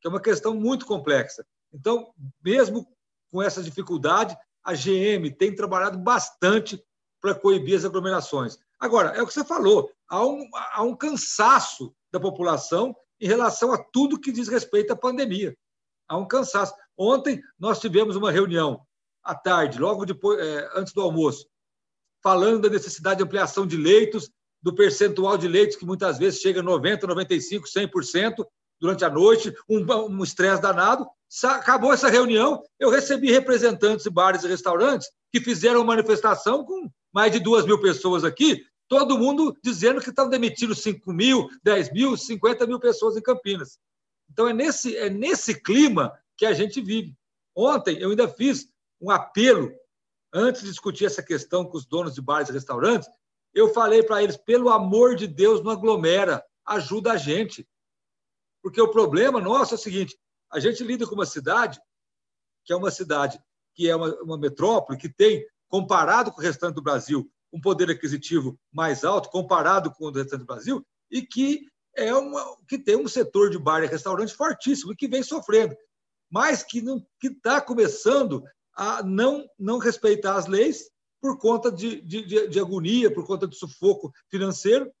que é uma questão muito complexa. Então, mesmo com essa dificuldade, a GM tem trabalhado bastante para coibir as aglomerações. Agora, é o que você falou, há um, há um cansaço da população em relação a tudo que diz respeito à pandemia. Há um cansaço. Ontem nós tivemos uma reunião à tarde, logo depois, é, antes do almoço, falando da necessidade de ampliação de leitos, do percentual de leitos que muitas vezes chega a 90%, 95%, 100% durante a noite, um estresse danado. Acabou essa reunião, eu recebi representantes de bares e restaurantes que fizeram manifestação com mais de duas mil pessoas aqui, todo mundo dizendo que estão demitindo 5 mil, 10 mil, 50 mil pessoas em Campinas. Então, é nesse, é nesse clima que a gente vive. Ontem, eu ainda fiz um apelo, antes de discutir essa questão com os donos de bares e restaurantes, eu falei para eles: pelo amor de Deus, não aglomera, ajuda a gente. Porque o problema nosso é o seguinte: a gente lida com uma cidade, que é uma cidade que é uma, uma metrópole, que tem, comparado com o restante do Brasil, um poder aquisitivo mais alto, comparado com o restante do Brasil, e que é uma que tem um setor de bar e restaurante fortíssimo e que vem sofrendo, mas que não que está começando a não não respeitar as leis por conta de, de, de, agonia, por conta de sufoco financeiro,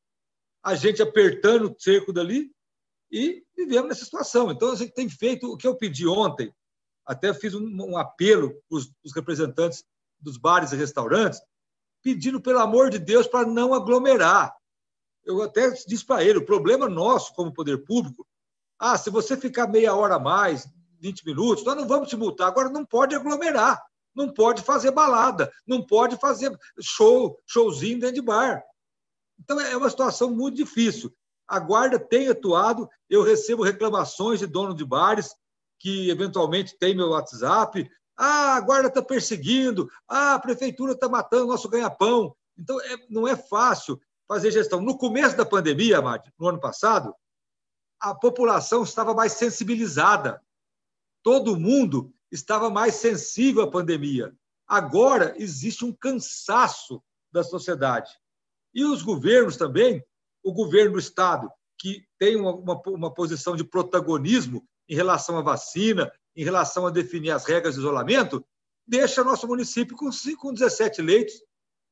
a gente apertando o cerco dali e vivemos nessa situação. Então, a gente tem feito o que eu pedi ontem, até fiz um, um apelo para os representantes dos bares e restaurantes, pedindo, pelo amor de Deus, para não aglomerar. Eu até disse para ele: o problema nosso, como poder público, ah, se você ficar meia hora a mais, 20 minutos, nós não vamos te multar. Agora, não pode aglomerar não pode fazer balada, não pode fazer show, showzinho dentro de bar. Então é uma situação muito difícil. A guarda tem atuado, eu recebo reclamações de dono de bares que eventualmente tem meu WhatsApp. Ah, a guarda está perseguindo, ah, a prefeitura está matando o nosso ganha-pão. Então é, não é fácil fazer gestão. No começo da pandemia, Amad, no ano passado, a população estava mais sensibilizada. Todo mundo estava mais sensível à pandemia. Agora existe um cansaço da sociedade. E os governos também, o governo do Estado, que tem uma, uma, uma posição de protagonismo em relação à vacina, em relação a definir as regras de isolamento, deixa nosso município com, com 17 leitos,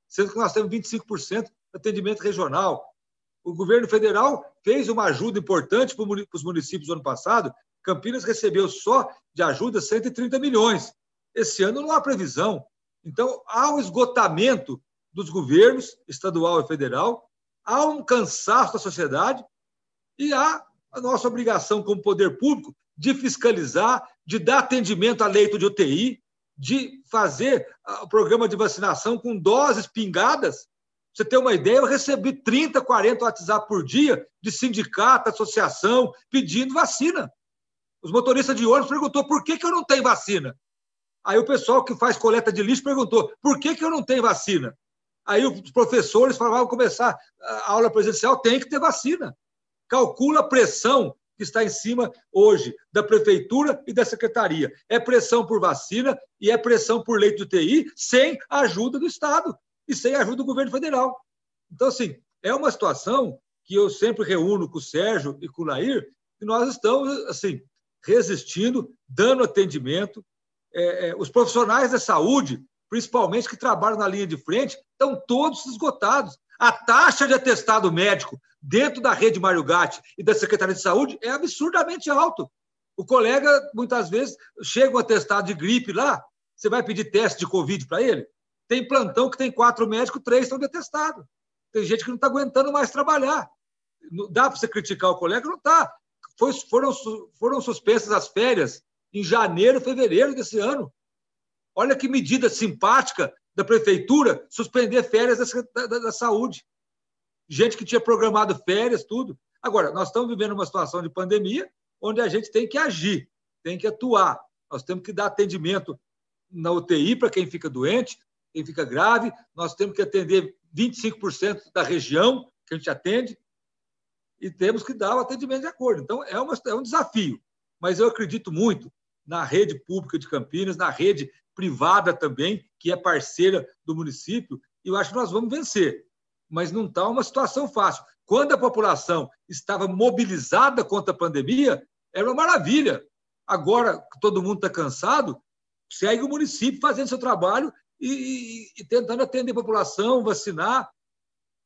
sendo que nós temos 25% de atendimento regional. O governo federal fez uma ajuda importante para os municípios no ano passado, Campinas recebeu só de ajuda 130 milhões. Esse ano não há previsão. Então, há um esgotamento dos governos, estadual e federal, há um cansaço da sociedade e há a nossa obrigação como poder público de fiscalizar, de dar atendimento a leito de UTI, de fazer ah, o programa de vacinação com doses pingadas. Você tem uma ideia, eu recebi 30, 40 WhatsApp por dia de sindicato, associação, pedindo vacina. Os motoristas de ônibus perguntou por que, que eu não tenho vacina. Aí o pessoal que faz coleta de lixo perguntou por que, que eu não tenho vacina. Aí os professores falavam, começar a aula presencial, tem que ter vacina. Calcula a pressão que está em cima hoje da prefeitura e da secretaria. É pressão por vacina e é pressão por leito de UTI sem a ajuda do Estado e sem a ajuda do governo federal. Então, assim, é uma situação que eu sempre reúno com o Sérgio e com o Lair, e nós estamos, assim, resistindo, dando atendimento. É, é, os profissionais da saúde, principalmente que trabalham na linha de frente, estão todos esgotados. A taxa de atestado médico dentro da rede Mário Gatti e da Secretaria de Saúde é absurdamente alto. O colega, muitas vezes, chega um atestado de gripe lá, você vai pedir teste de Covid para ele? Tem plantão que tem quatro médicos, três estão de atestado. Tem gente que não está aguentando mais trabalhar. Dá para você criticar o colega? Não está foram, foram suspensas as férias em janeiro, fevereiro desse ano. Olha que medida simpática da prefeitura suspender férias da, da, da saúde. Gente que tinha programado férias, tudo. Agora, nós estamos vivendo uma situação de pandemia onde a gente tem que agir, tem que atuar. Nós temos que dar atendimento na UTI para quem fica doente, quem fica grave. Nós temos que atender 25% da região que a gente atende e temos que dar o atendimento de acordo. Então, é, uma, é um desafio, mas eu acredito muito na rede pública de Campinas, na rede privada também, que é parceira do município, e eu acho que nós vamos vencer. Mas não está uma situação fácil. quando a população estava mobilizada contra a pandemia, era uma maravilha. Agora que todo mundo está cansado, segue o município fazendo seu trabalho e, e, e tentando atender a população, vacinar.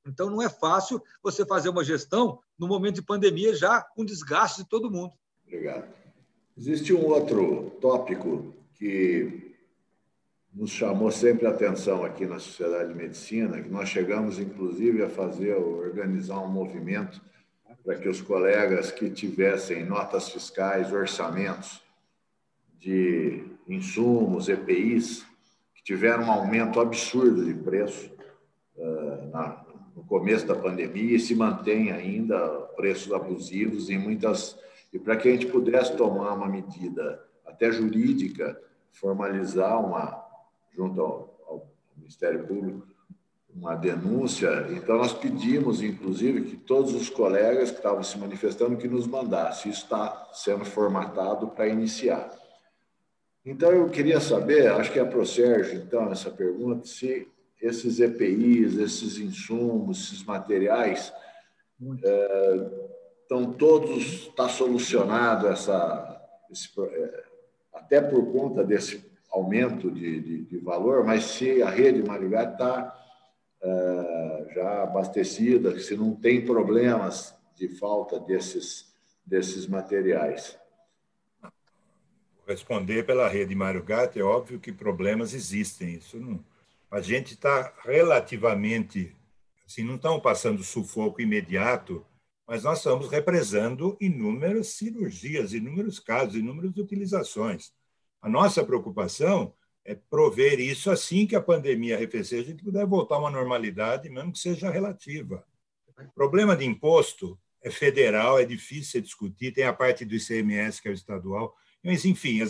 Então, não é fácil você fazer uma gestão no momento de pandemia já com desgaste de todo mundo. Obrigado. Existe um outro tópico que nos chamou sempre a atenção aqui na Sociedade de Medicina, que nós chegamos, inclusive, a fazer, organizar um movimento para que os colegas que tivessem notas fiscais, orçamentos de insumos, EPIs, que tiveram um aumento absurdo de preço na, no começo da pandemia e se mantém ainda preços abusivos em muitas e para que a gente pudesse tomar uma medida até jurídica, formalizar uma junto ao, ao Ministério Público uma denúncia, então nós pedimos, inclusive, que todos os colegas que estavam se manifestando que nos mandassem. Isso está sendo formatado para iniciar. Então, eu queria saber, acho que é para o Sérgio, então, essa pergunta, se esses EPIs, esses insumos, esses materiais, é, estão todos, está solucionado essa, esse, é, até por conta desse aumento de, de, de, valor, mas se a rede Marigá está é, já abastecida, se não tem problemas de falta desses, desses materiais responder pela rede Mário Gato, é óbvio que problemas existem. Isso não, a gente está relativamente, assim, não estamos passando sufoco imediato, mas nós estamos represando inúmeras cirurgias, inúmeros casos, inúmeras utilizações. A nossa preocupação é prover isso assim que a pandemia arrefecer, a gente puder voltar a uma normalidade, mesmo que seja relativa. O problema de imposto é federal, é difícil discutir, tem a parte do ICMS, que é o estadual, mas, enfim,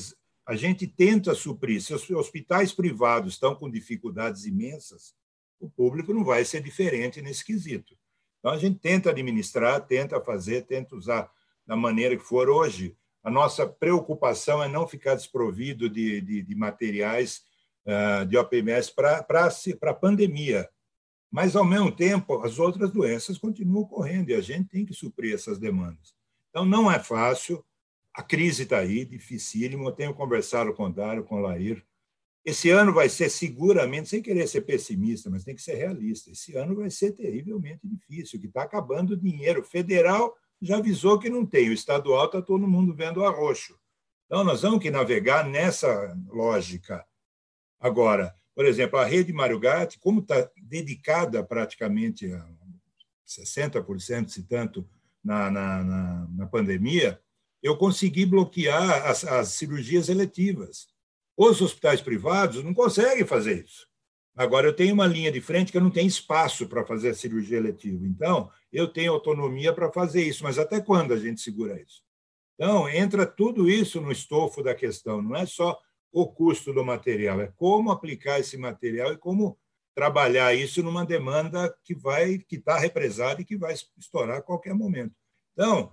a gente tenta suprir. Se os hospitais privados estão com dificuldades imensas, o público não vai ser diferente nesse quesito. Então, a gente tenta administrar, tenta fazer, tenta usar da maneira que for hoje. A nossa preocupação é não ficar desprovido de, de, de materiais uh, de OPMS para a pandemia. Mas, ao mesmo tempo, as outras doenças continuam ocorrendo e a gente tem que suprir essas demandas. Então, não é fácil, a crise está aí, dificílimo. Eu tenho conversado com o Dário, com o Lair. Esse ano vai ser seguramente, sem querer ser pessimista, mas tem que ser realista. Esse ano vai ser terrivelmente difícil, que está acabando o dinheiro. Federal já avisou que não tem, o estadual está todo mundo vendo arroxo. Então, nós vamos que navegar nessa lógica. Agora, por exemplo, a rede Mário Gatti, como está dedicada praticamente a 60%, se tanto, na, na, na, na pandemia, eu consegui bloquear as, as cirurgias eletivas. Os hospitais privados não conseguem fazer isso. Agora, eu tenho uma linha de frente que eu não tenho espaço para fazer a cirurgia eletiva. Então, eu tenho autonomia para fazer isso, mas até quando a gente segura isso? Então, entra tudo isso no estofo da questão, não é só o custo do material, é como aplicar esse material e como trabalhar isso numa demanda que vai que está represada e que vai estourar a qualquer momento. Então,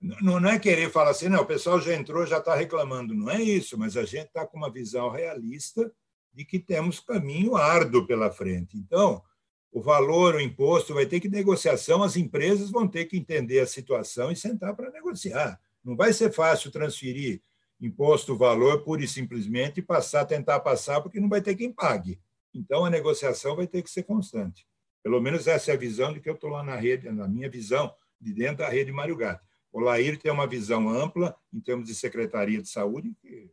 não, é querer falar assim, não, o pessoal já entrou, já está reclamando. Não é isso, mas a gente está com uma visão realista de que temos caminho árduo pela frente. Então, o valor, o imposto, vai ter que negociação, as empresas vão ter que entender a situação e sentar para negociar. Não vai ser fácil transferir imposto, valor, pura e simplesmente, e passar, tentar passar, porque não vai ter quem pague. Então, a negociação vai ter que ser constante. Pelo menos essa é a visão de que eu estou lá na rede, na minha visão, de dentro da rede Mário Gato. O Lair tem uma visão ampla em termos de Secretaria de Saúde, que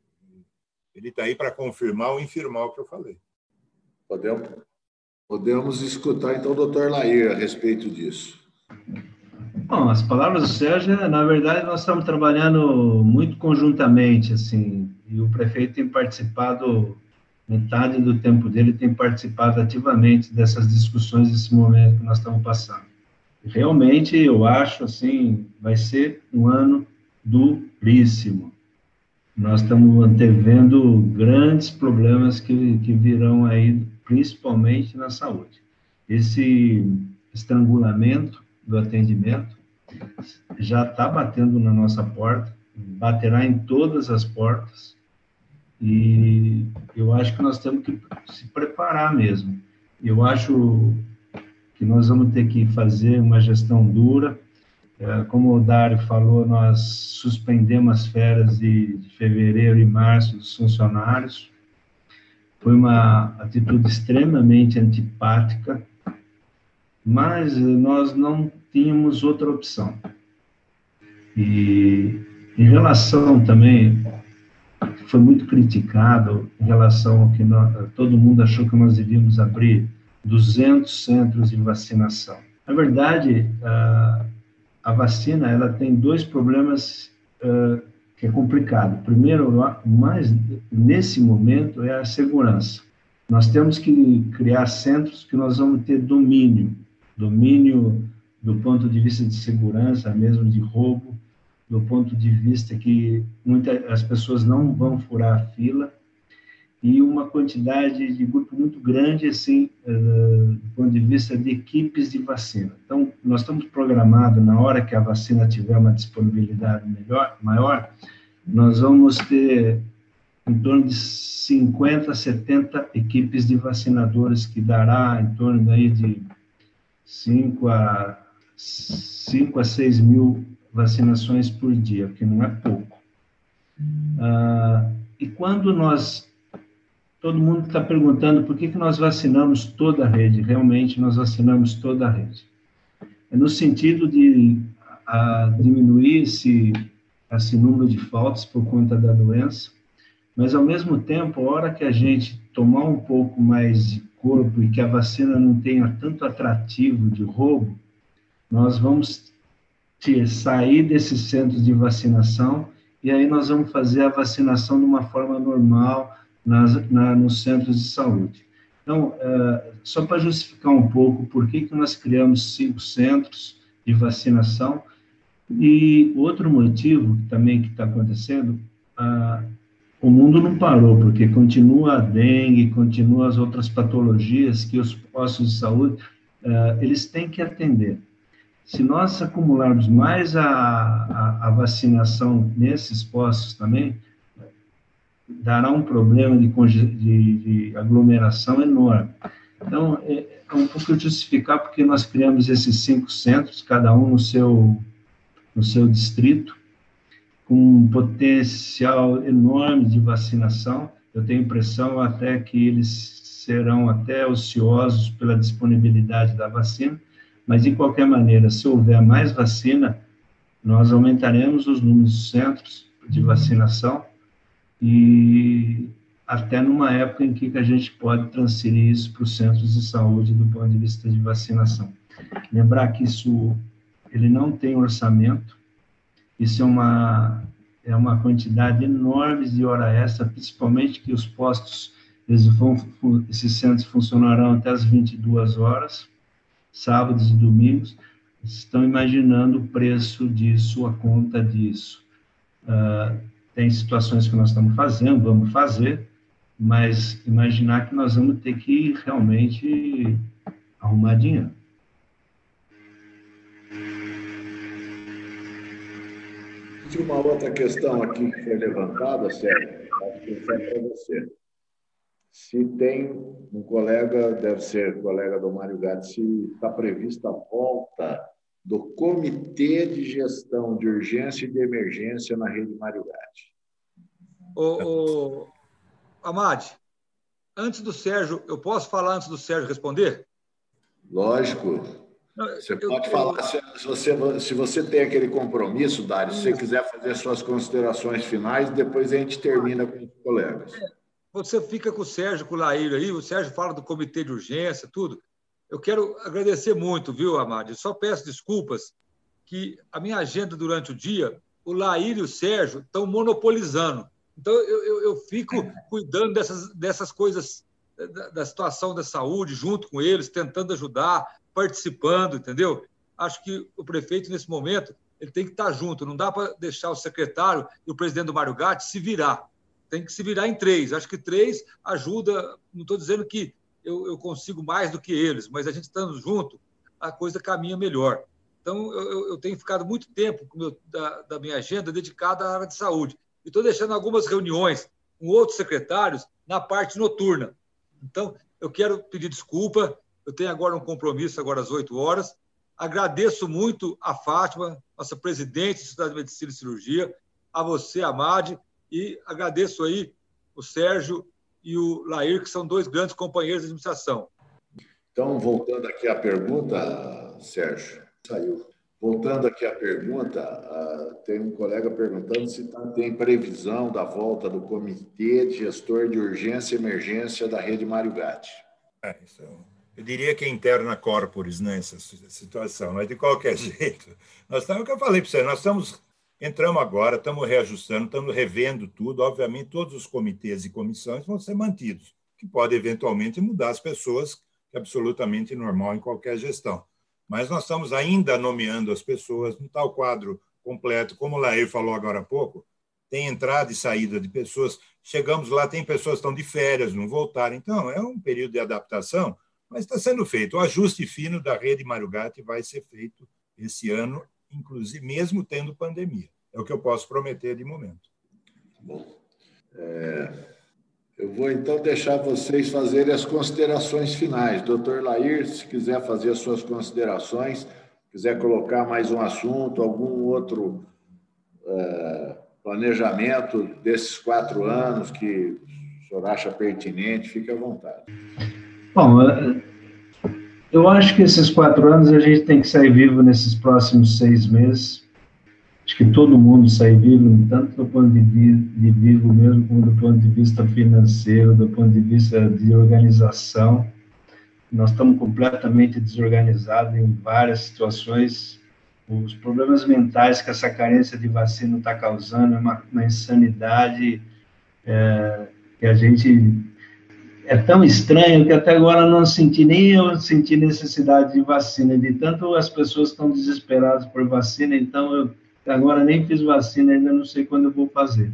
ele está aí para confirmar ou infirmar o que eu falei. Podemos, podemos escutar, então, o doutor Lair a respeito disso. Bom, as palavras do Sérgio, na verdade, nós estamos trabalhando muito conjuntamente, assim, e o prefeito tem participado, metade do tempo dele tem participado ativamente dessas discussões, desse momento que nós estamos passando realmente eu acho assim, vai ser um ano duríssimo. Nós estamos antevendo grandes problemas que, que virão aí, principalmente na saúde. Esse estrangulamento do atendimento já está batendo na nossa porta, baterá em todas as portas, e eu acho que nós temos que se preparar mesmo. Eu acho que nós vamos ter que fazer uma gestão dura. É, como o Dário falou, nós suspendemos as férias de, fevereiro e março dos funcionários. Foi uma atitude extremamente antipática, mas nós não tínhamos outra opção. E em relação também, foi muito criticado em relação ao que nós, todo mundo achou que nós devíamos abrir 200 centros de vacinação. Na verdade, a, a vacina ela tem dois problemas uh, que é complicado. Primeiro, mais nesse momento é a segurança. Nós temos que criar centros que nós vamos ter domínio, domínio do ponto de vista de segurança, mesmo de roubo, do ponto de vista que muitas as pessoas não vão furar a fila e uma quantidade de grupo muito grande assim do ponto de vista de equipes de vacina. Então nós estamos programados na hora que a vacina tiver uma disponibilidade melhor, maior, nós vamos ter em torno de 50, 70 equipes de vacinadores que dará em torno aí de 5 a 5 a 6 mil vacinações por dia, que não é pouco. Ah, e quando nós. Todo mundo está perguntando por que, que nós vacinamos toda a rede. Realmente, nós vacinamos toda a rede. É no sentido de a, diminuir esse, esse número de faltas por conta da doença, mas, ao mesmo tempo, a hora que a gente tomar um pouco mais de corpo e que a vacina não tenha tanto atrativo de roubo, nós vamos sair desses centros de vacinação e aí nós vamos fazer a vacinação de uma forma normal nas, na, nos centros de saúde. Então, uh, só para justificar um pouco por que, que nós criamos cinco centros de vacinação e outro motivo também que está acontecendo, uh, o mundo não parou, porque continua a dengue, continua as outras patologias que os postos de saúde, uh, eles têm que atender se nós acumularmos mais a, a, a, vacinação nesses postos também, dará um problema de, de, de aglomeração enorme. Então, é, é, um pouco justificar porque nós criamos esses cinco centros, cada um no seu, no seu distrito, com um potencial enorme de vacinação. Eu tenho impressão até que eles serão até ociosos pela disponibilidade da vacina, mas, de qualquer maneira, se houver mais vacina, nós aumentaremos os números de centros de vacinação e até numa época em que a gente pode transferir isso para os centros de saúde do ponto de vista de vacinação. Lembrar que isso ele não tem orçamento, isso é uma é uma quantidade enorme de hora extra, principalmente que os postos eles vão esses centros funcionarão até as 22 horas sábados e domingos, estão imaginando o preço disso, a conta disso. Uh, tem situações que nós estamos fazendo, vamos fazer, mas imaginar que nós vamos ter que realmente arrumar dinheiro. Tinha uma outra questão aqui que foi levantada, Sérgio, acho que para você se tem um colega, deve ser colega do Mário Gatti, se está prevista a volta do Comitê de Gestão de Urgência e de Emergência na rede Mário Gatti. Amade, antes do Sérgio, eu posso falar antes do Sérgio responder? Lógico. Você eu, pode eu, falar, se, você, se você tem aquele compromisso, Dário, se você quiser fazer suas considerações finais, depois a gente termina com os colegas. É você fica com o Sérgio, com o Laílio aí, o Sérgio fala do comitê de urgência, tudo. Eu quero agradecer muito, viu, Amado? Eu só peço desculpas que a minha agenda durante o dia, o Laílio e o Sérgio estão monopolizando. Então, eu, eu, eu fico *laughs* cuidando dessas, dessas coisas, da, da situação da saúde, junto com eles, tentando ajudar, participando, entendeu? Acho que o prefeito, nesse momento, ele tem que estar junto. Não dá para deixar o secretário e o presidente do Mário Gatti se virar tem que se virar em três. Acho que três ajuda. Não estou dizendo que eu, eu, consigo mais do que eles, mas a gente estando junto, a coisa caminha melhor. Então, eu, eu tenho ficado muito tempo meu, da, da, minha agenda dedicada à área de saúde. E estou deixando algumas reuniões com outros secretários na parte noturna. Então, eu quero pedir desculpa. Eu tenho agora um compromisso, agora às 8 horas. Agradeço muito a Fátima, nossa presidente da Sociedade de Medicina e Cirurgia, a você, Amade, e agradeço aí o Sérgio e o Lair, que são dois grandes companheiros de administração. Então, voltando aqui à pergunta, Sérgio, saiu. Voltando aqui à pergunta, uh, tem um colega perguntando se tem previsão da volta do Comitê de Gestor de Urgência e Emergência da Rede Mário Gatti. É, isso, eu diria que é interna corporis nessa né, situação, mas de qualquer *laughs* jeito. Nós estamos, o que eu falei para você, nós estamos, entramos agora, estamos reajustando, estamos revendo tudo. Obviamente, todos os comitês e comissões vão ser mantidos, que pode eventualmente mudar as pessoas, que é absolutamente normal em qualquer gestão mas nós estamos ainda nomeando as pessoas, não está o quadro completo. Como o Lair falou agora há pouco, tem entrada e saída de pessoas. Chegamos lá, tem pessoas que estão de férias, não voltaram. Então, é um período de adaptação, mas está sendo feito. O ajuste fino da rede Marugatti vai ser feito esse ano, inclusive mesmo tendo pandemia. É o que eu posso prometer de momento. Bom, é, eu vou então deixar vocês fazerem as considerações finais. Doutor Lair, se quiser fazer as suas considerações, quiser colocar mais um assunto, algum outro é, planejamento desses quatro anos que o senhor acha pertinente, fique à vontade. Bom, é, eu acho que esses quatro anos a gente tem que sair vivo nesses próximos seis meses acho que todo mundo sai vivo, tanto do ponto de, de vivo mesmo, como do ponto de vista financeiro, do ponto de vista de organização. Nós estamos completamente desorganizados em várias situações. Os problemas mentais que essa carência de vacina está causando é uma, uma insanidade é, que a gente é tão estranho que até agora não senti, nem eu senti necessidade de vacina, de tanto as pessoas estão desesperadas por vacina, então eu Agora nem fiz vacina, ainda não sei quando eu vou fazer.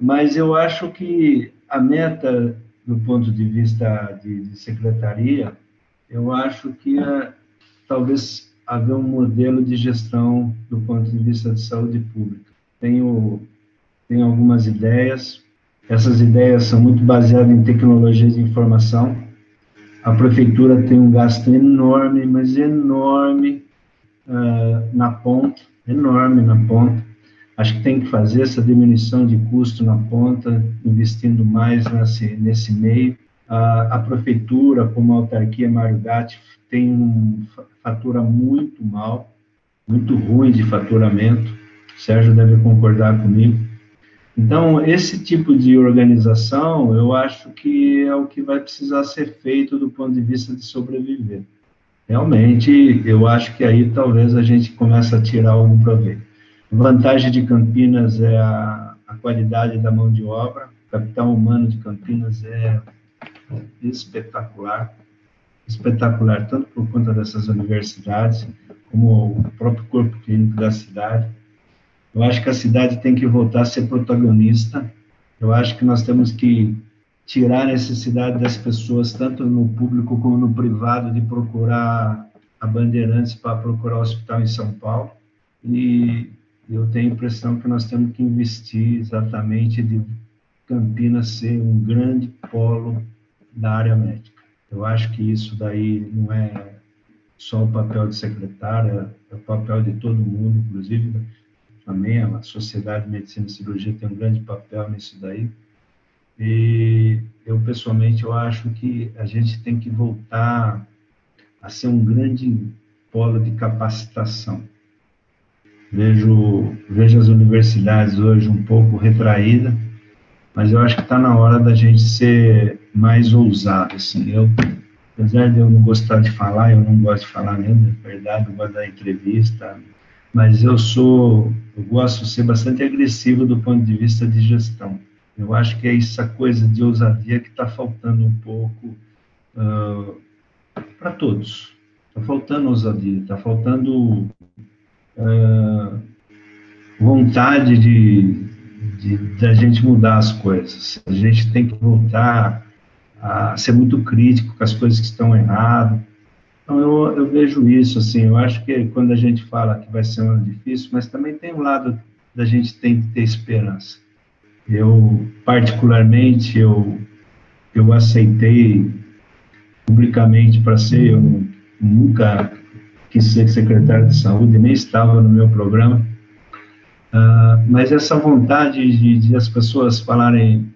Mas eu acho que a meta, do ponto de vista de, de secretaria, eu acho que é, talvez haver um modelo de gestão do ponto de vista de saúde pública. Tenho, tenho algumas ideias, essas ideias são muito baseadas em tecnologias de informação. A prefeitura tem um gasto enorme, mas enorme, uh, na ponta, enorme na ponta. Acho que tem que fazer essa diminuição de custo na ponta, investindo mais nesse, nesse meio. A, a prefeitura, como a autarquia Mário Gatti, tem um fatura muito mal, muito ruim de faturamento. O Sérgio deve concordar comigo. Então, esse tipo de organização, eu acho que é o que vai precisar ser feito do ponto de vista de sobreviver realmente eu acho que aí talvez a gente comece a tirar algum proveito. A vantagem de Campinas é a, a qualidade da mão de obra, o capital humano de Campinas é espetacular, espetacular, tanto por conta dessas universidades, como o próprio corpo clínico da cidade. Eu acho que a cidade tem que voltar a ser protagonista, eu acho que nós temos que tirar a necessidade das pessoas, tanto no público como no privado, de procurar a Bandeirantes para procurar o hospital em São Paulo. E eu tenho a impressão que nós temos que investir exatamente de Campinas ser um grande polo da área médica. Eu acho que isso daí não é só o papel de secretária, é o papel de todo mundo, inclusive também a Sociedade de Medicina e Cirurgia tem um grande papel nisso daí. E eu, pessoalmente, eu acho que a gente tem que voltar a ser um grande polo de capacitação. Vejo, vejo as universidades hoje um pouco retraídas, mas eu acho que está na hora da gente ser mais ousado. Assim. Eu, apesar de eu não gostar de falar, eu não gosto de falar mesmo, é verdade, eu gosto da entrevista, mas eu sou, eu gosto de ser bastante agressivo do ponto de vista de gestão. Eu acho que é essa coisa de ousadia que está faltando um pouco uh, para todos. Está faltando ousadia, está faltando uh, vontade de, de, de, a gente mudar as coisas. A gente tem que voltar a ser muito crítico com as coisas que estão erradas. Então, eu, eu vejo isso, assim, eu acho que quando a gente fala que vai ser um ano difícil, mas também tem um lado da gente tem que ter esperança. Eu, particularmente, eu, eu aceitei publicamente para ser, eu nunca quis ser secretário de saúde, nem estava no meu programa, uh, mas essa vontade de, de, as pessoas falarem,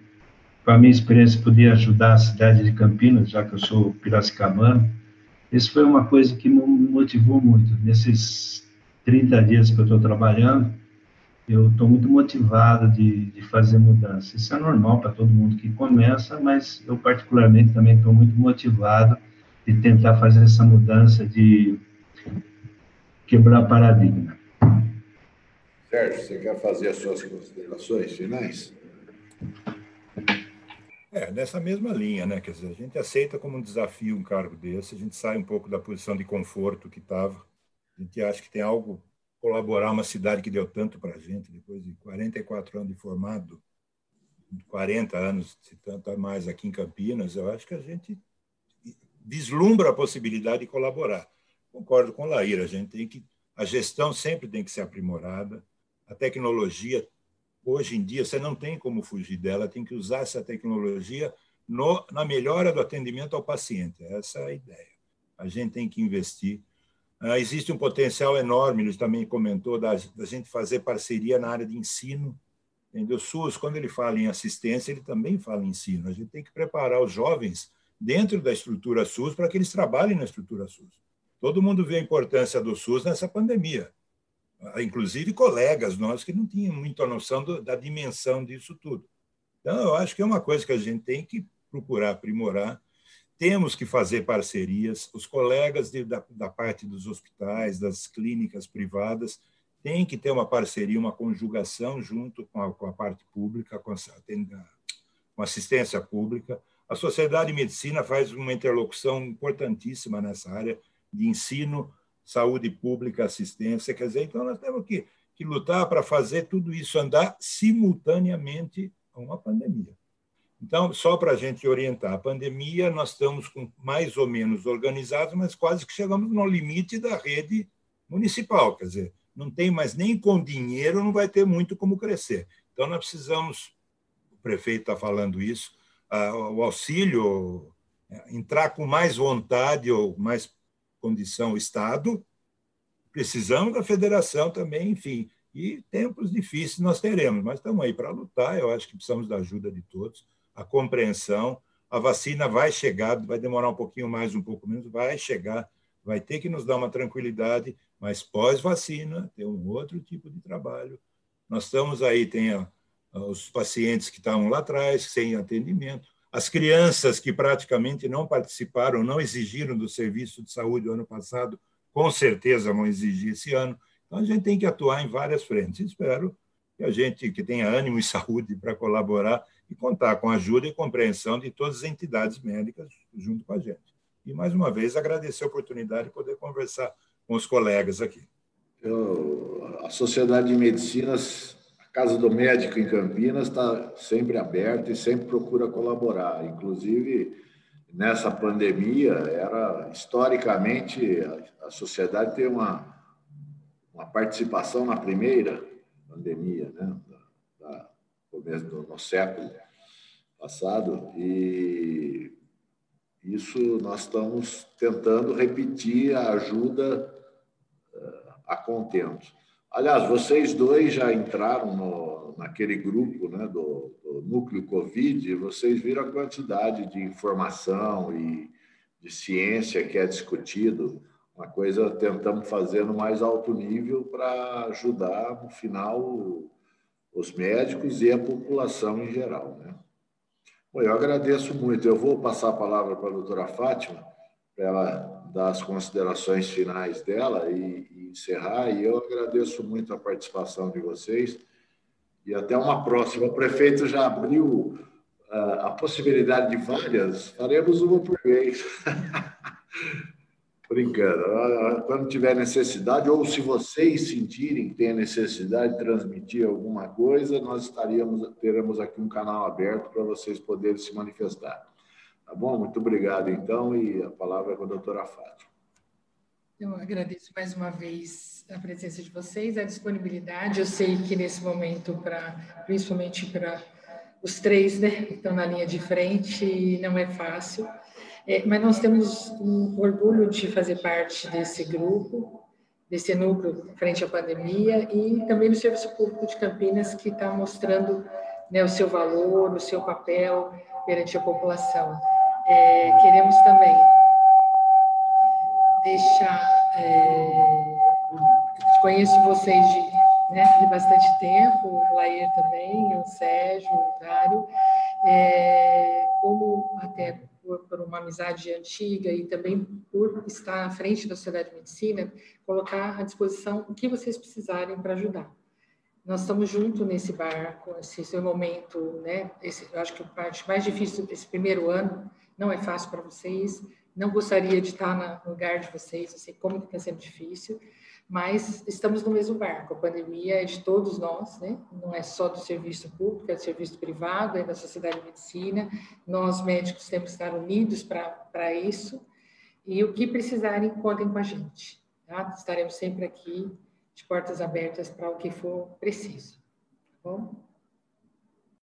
com a minha experiência, poder ajudar a cidade de Campinas, já que eu sou piracicabano, isso foi uma coisa que me motivou muito. Nesses 30 dias que eu estou trabalhando, eu estou muito motivado de, de fazer mudança. Isso é normal para todo mundo que começa, mas eu particularmente também estou muito motivado de tentar fazer essa mudança de quebrar paradigma. Sérgio, você quer fazer as suas considerações finais? É, nessa mesma linha, né? Quer dizer, a gente aceita como um desafio um cargo desse, a gente sai um pouco da posição de conforto que estava, a gente acha que tem algo colaborar uma cidade que deu tanto para a gente, depois de 44 anos de formado, 40 anos, se tanto a mais aqui em Campinas, eu acho que a gente vislumbra a possibilidade de colaborar. Concordo com o Laíra, a gente tem que a gestão sempre tem que ser aprimorada. A tecnologia hoje em dia você não tem como fugir dela, tem que usar essa tecnologia no, na melhora do atendimento ao paciente. Essa é a ideia. A gente tem que investir. Ah, existe um potencial enorme, ele também comentou, da, da gente fazer parceria na área de ensino. Entendeu? O SUS, quando ele fala em assistência, ele também fala em ensino. A gente tem que preparar os jovens dentro da estrutura SUS para que eles trabalhem na estrutura SUS. Todo mundo vê a importância do SUS nessa pandemia, inclusive colegas nossos que não tinham muita noção do, da dimensão disso tudo. Então, eu acho que é uma coisa que a gente tem que procurar aprimorar. Temos que fazer parcerias. Os colegas de, da, da parte dos hospitais, das clínicas privadas, têm que ter uma parceria, uma conjugação junto com a, com a parte pública, com a, com assistência pública. A Sociedade de Medicina faz uma interlocução importantíssima nessa área de ensino, saúde pública, assistência. Quer dizer, então nós temos que, que lutar para fazer tudo isso andar simultaneamente a uma pandemia. Então, só para a gente orientar, a pandemia nós estamos com mais ou menos organizados, mas quase que chegamos no limite da rede municipal. Quer dizer, não tem mais nem com dinheiro, não vai ter muito como crescer. Então, nós precisamos, o prefeito está falando isso, o auxílio, é, entrar com mais vontade ou mais condição Estado, precisamos da federação também, enfim. E tempos difíceis nós teremos, mas estamos aí para lutar. Eu acho que precisamos da ajuda de todos, a compreensão. A vacina vai chegar, vai demorar um pouquinho mais, um pouco menos, vai chegar, vai ter que nos dar uma tranquilidade, mas pós-vacina tem um outro tipo de trabalho. Nós estamos aí, tem a, os pacientes que estavam lá atrás, sem atendimento, as crianças que praticamente não participaram, não exigiram do serviço de saúde do ano passado, com certeza vão exigir esse ano. Então, a gente tem que atuar em várias frentes. Espero que a gente que tenha ânimo e *laughs* saúde para colaborar e contar com a ajuda e compreensão de todas as entidades médicas junto com a gente. E, mais uma vez, agradecer a oportunidade de poder conversar com os colegas aqui. Eu, a Sociedade de Medicinas Casa do Médico em Campinas está sempre aberta e sempre procura colaborar. Inclusive, nessa pandemia, era historicamente a, a sociedade tem uma, uma participação na primeira pandemia, né? Da, da começo do no século passado e isso nós estamos tentando repetir a ajuda uh, a contento. Aliás, vocês dois já entraram no, naquele grupo né, do, do, núcleo Covid, vocês viram a quantidade de informação e de ciência que é discutido, uma coisa tentamos fazer no mais alto nível para ajudar, no final, os médicos e a população em geral. Né? Bom, eu agradeço muito. Eu vou passar a palavra para a doutora Fátima, para ela dar as considerações finais dela e, e, encerrar. E eu agradeço muito a participação de vocês e até uma próxima. O prefeito já abriu uh, a possibilidade de várias, faremos uma por vez. *laughs* Brincando. Quando tiver necessidade, ou se vocês sentirem que tem necessidade de transmitir alguma coisa, nós estaríamos, teremos aqui um canal aberto para vocês poderem se manifestar. Tá bom? Muito obrigado, então, e a palavra é com a doutora Fátima. Eu agradeço mais uma vez a presença de vocês, a disponibilidade. Eu sei que nesse momento, principalmente para os três, né, que estão na linha de frente, não é fácil. É, mas nós temos um orgulho de fazer parte desse grupo, desse núcleo frente à pandemia e também do Serviço Público de Campinas, que está mostrando né, o seu valor, o seu papel perante a população. É, queremos também deixar. É, conheço vocês de, né, de bastante tempo, o Lair também, o Sérgio, o Dário, é, como até por, por, uma amizade antiga e também por estar à frente da Sociedade de Medicina, colocar à disposição o que vocês precisarem para ajudar. Nós estamos juntos nesse barco, esse, esse momento, né? Esse, eu acho que a parte mais difícil desse primeiro ano não é fácil para vocês. Não gostaria de estar no lugar de vocês, eu sei como está sendo difícil, mas estamos no mesmo barco. A pandemia é de todos nós, né? Não é só do serviço público, é do serviço privado, é da sociedade de medicina. Nós médicos temos que estar unidos para isso. E o que precisarem, contem com a gente. Tá? Estaremos sempre aqui de portas abertas para o que for preciso. Tá bom?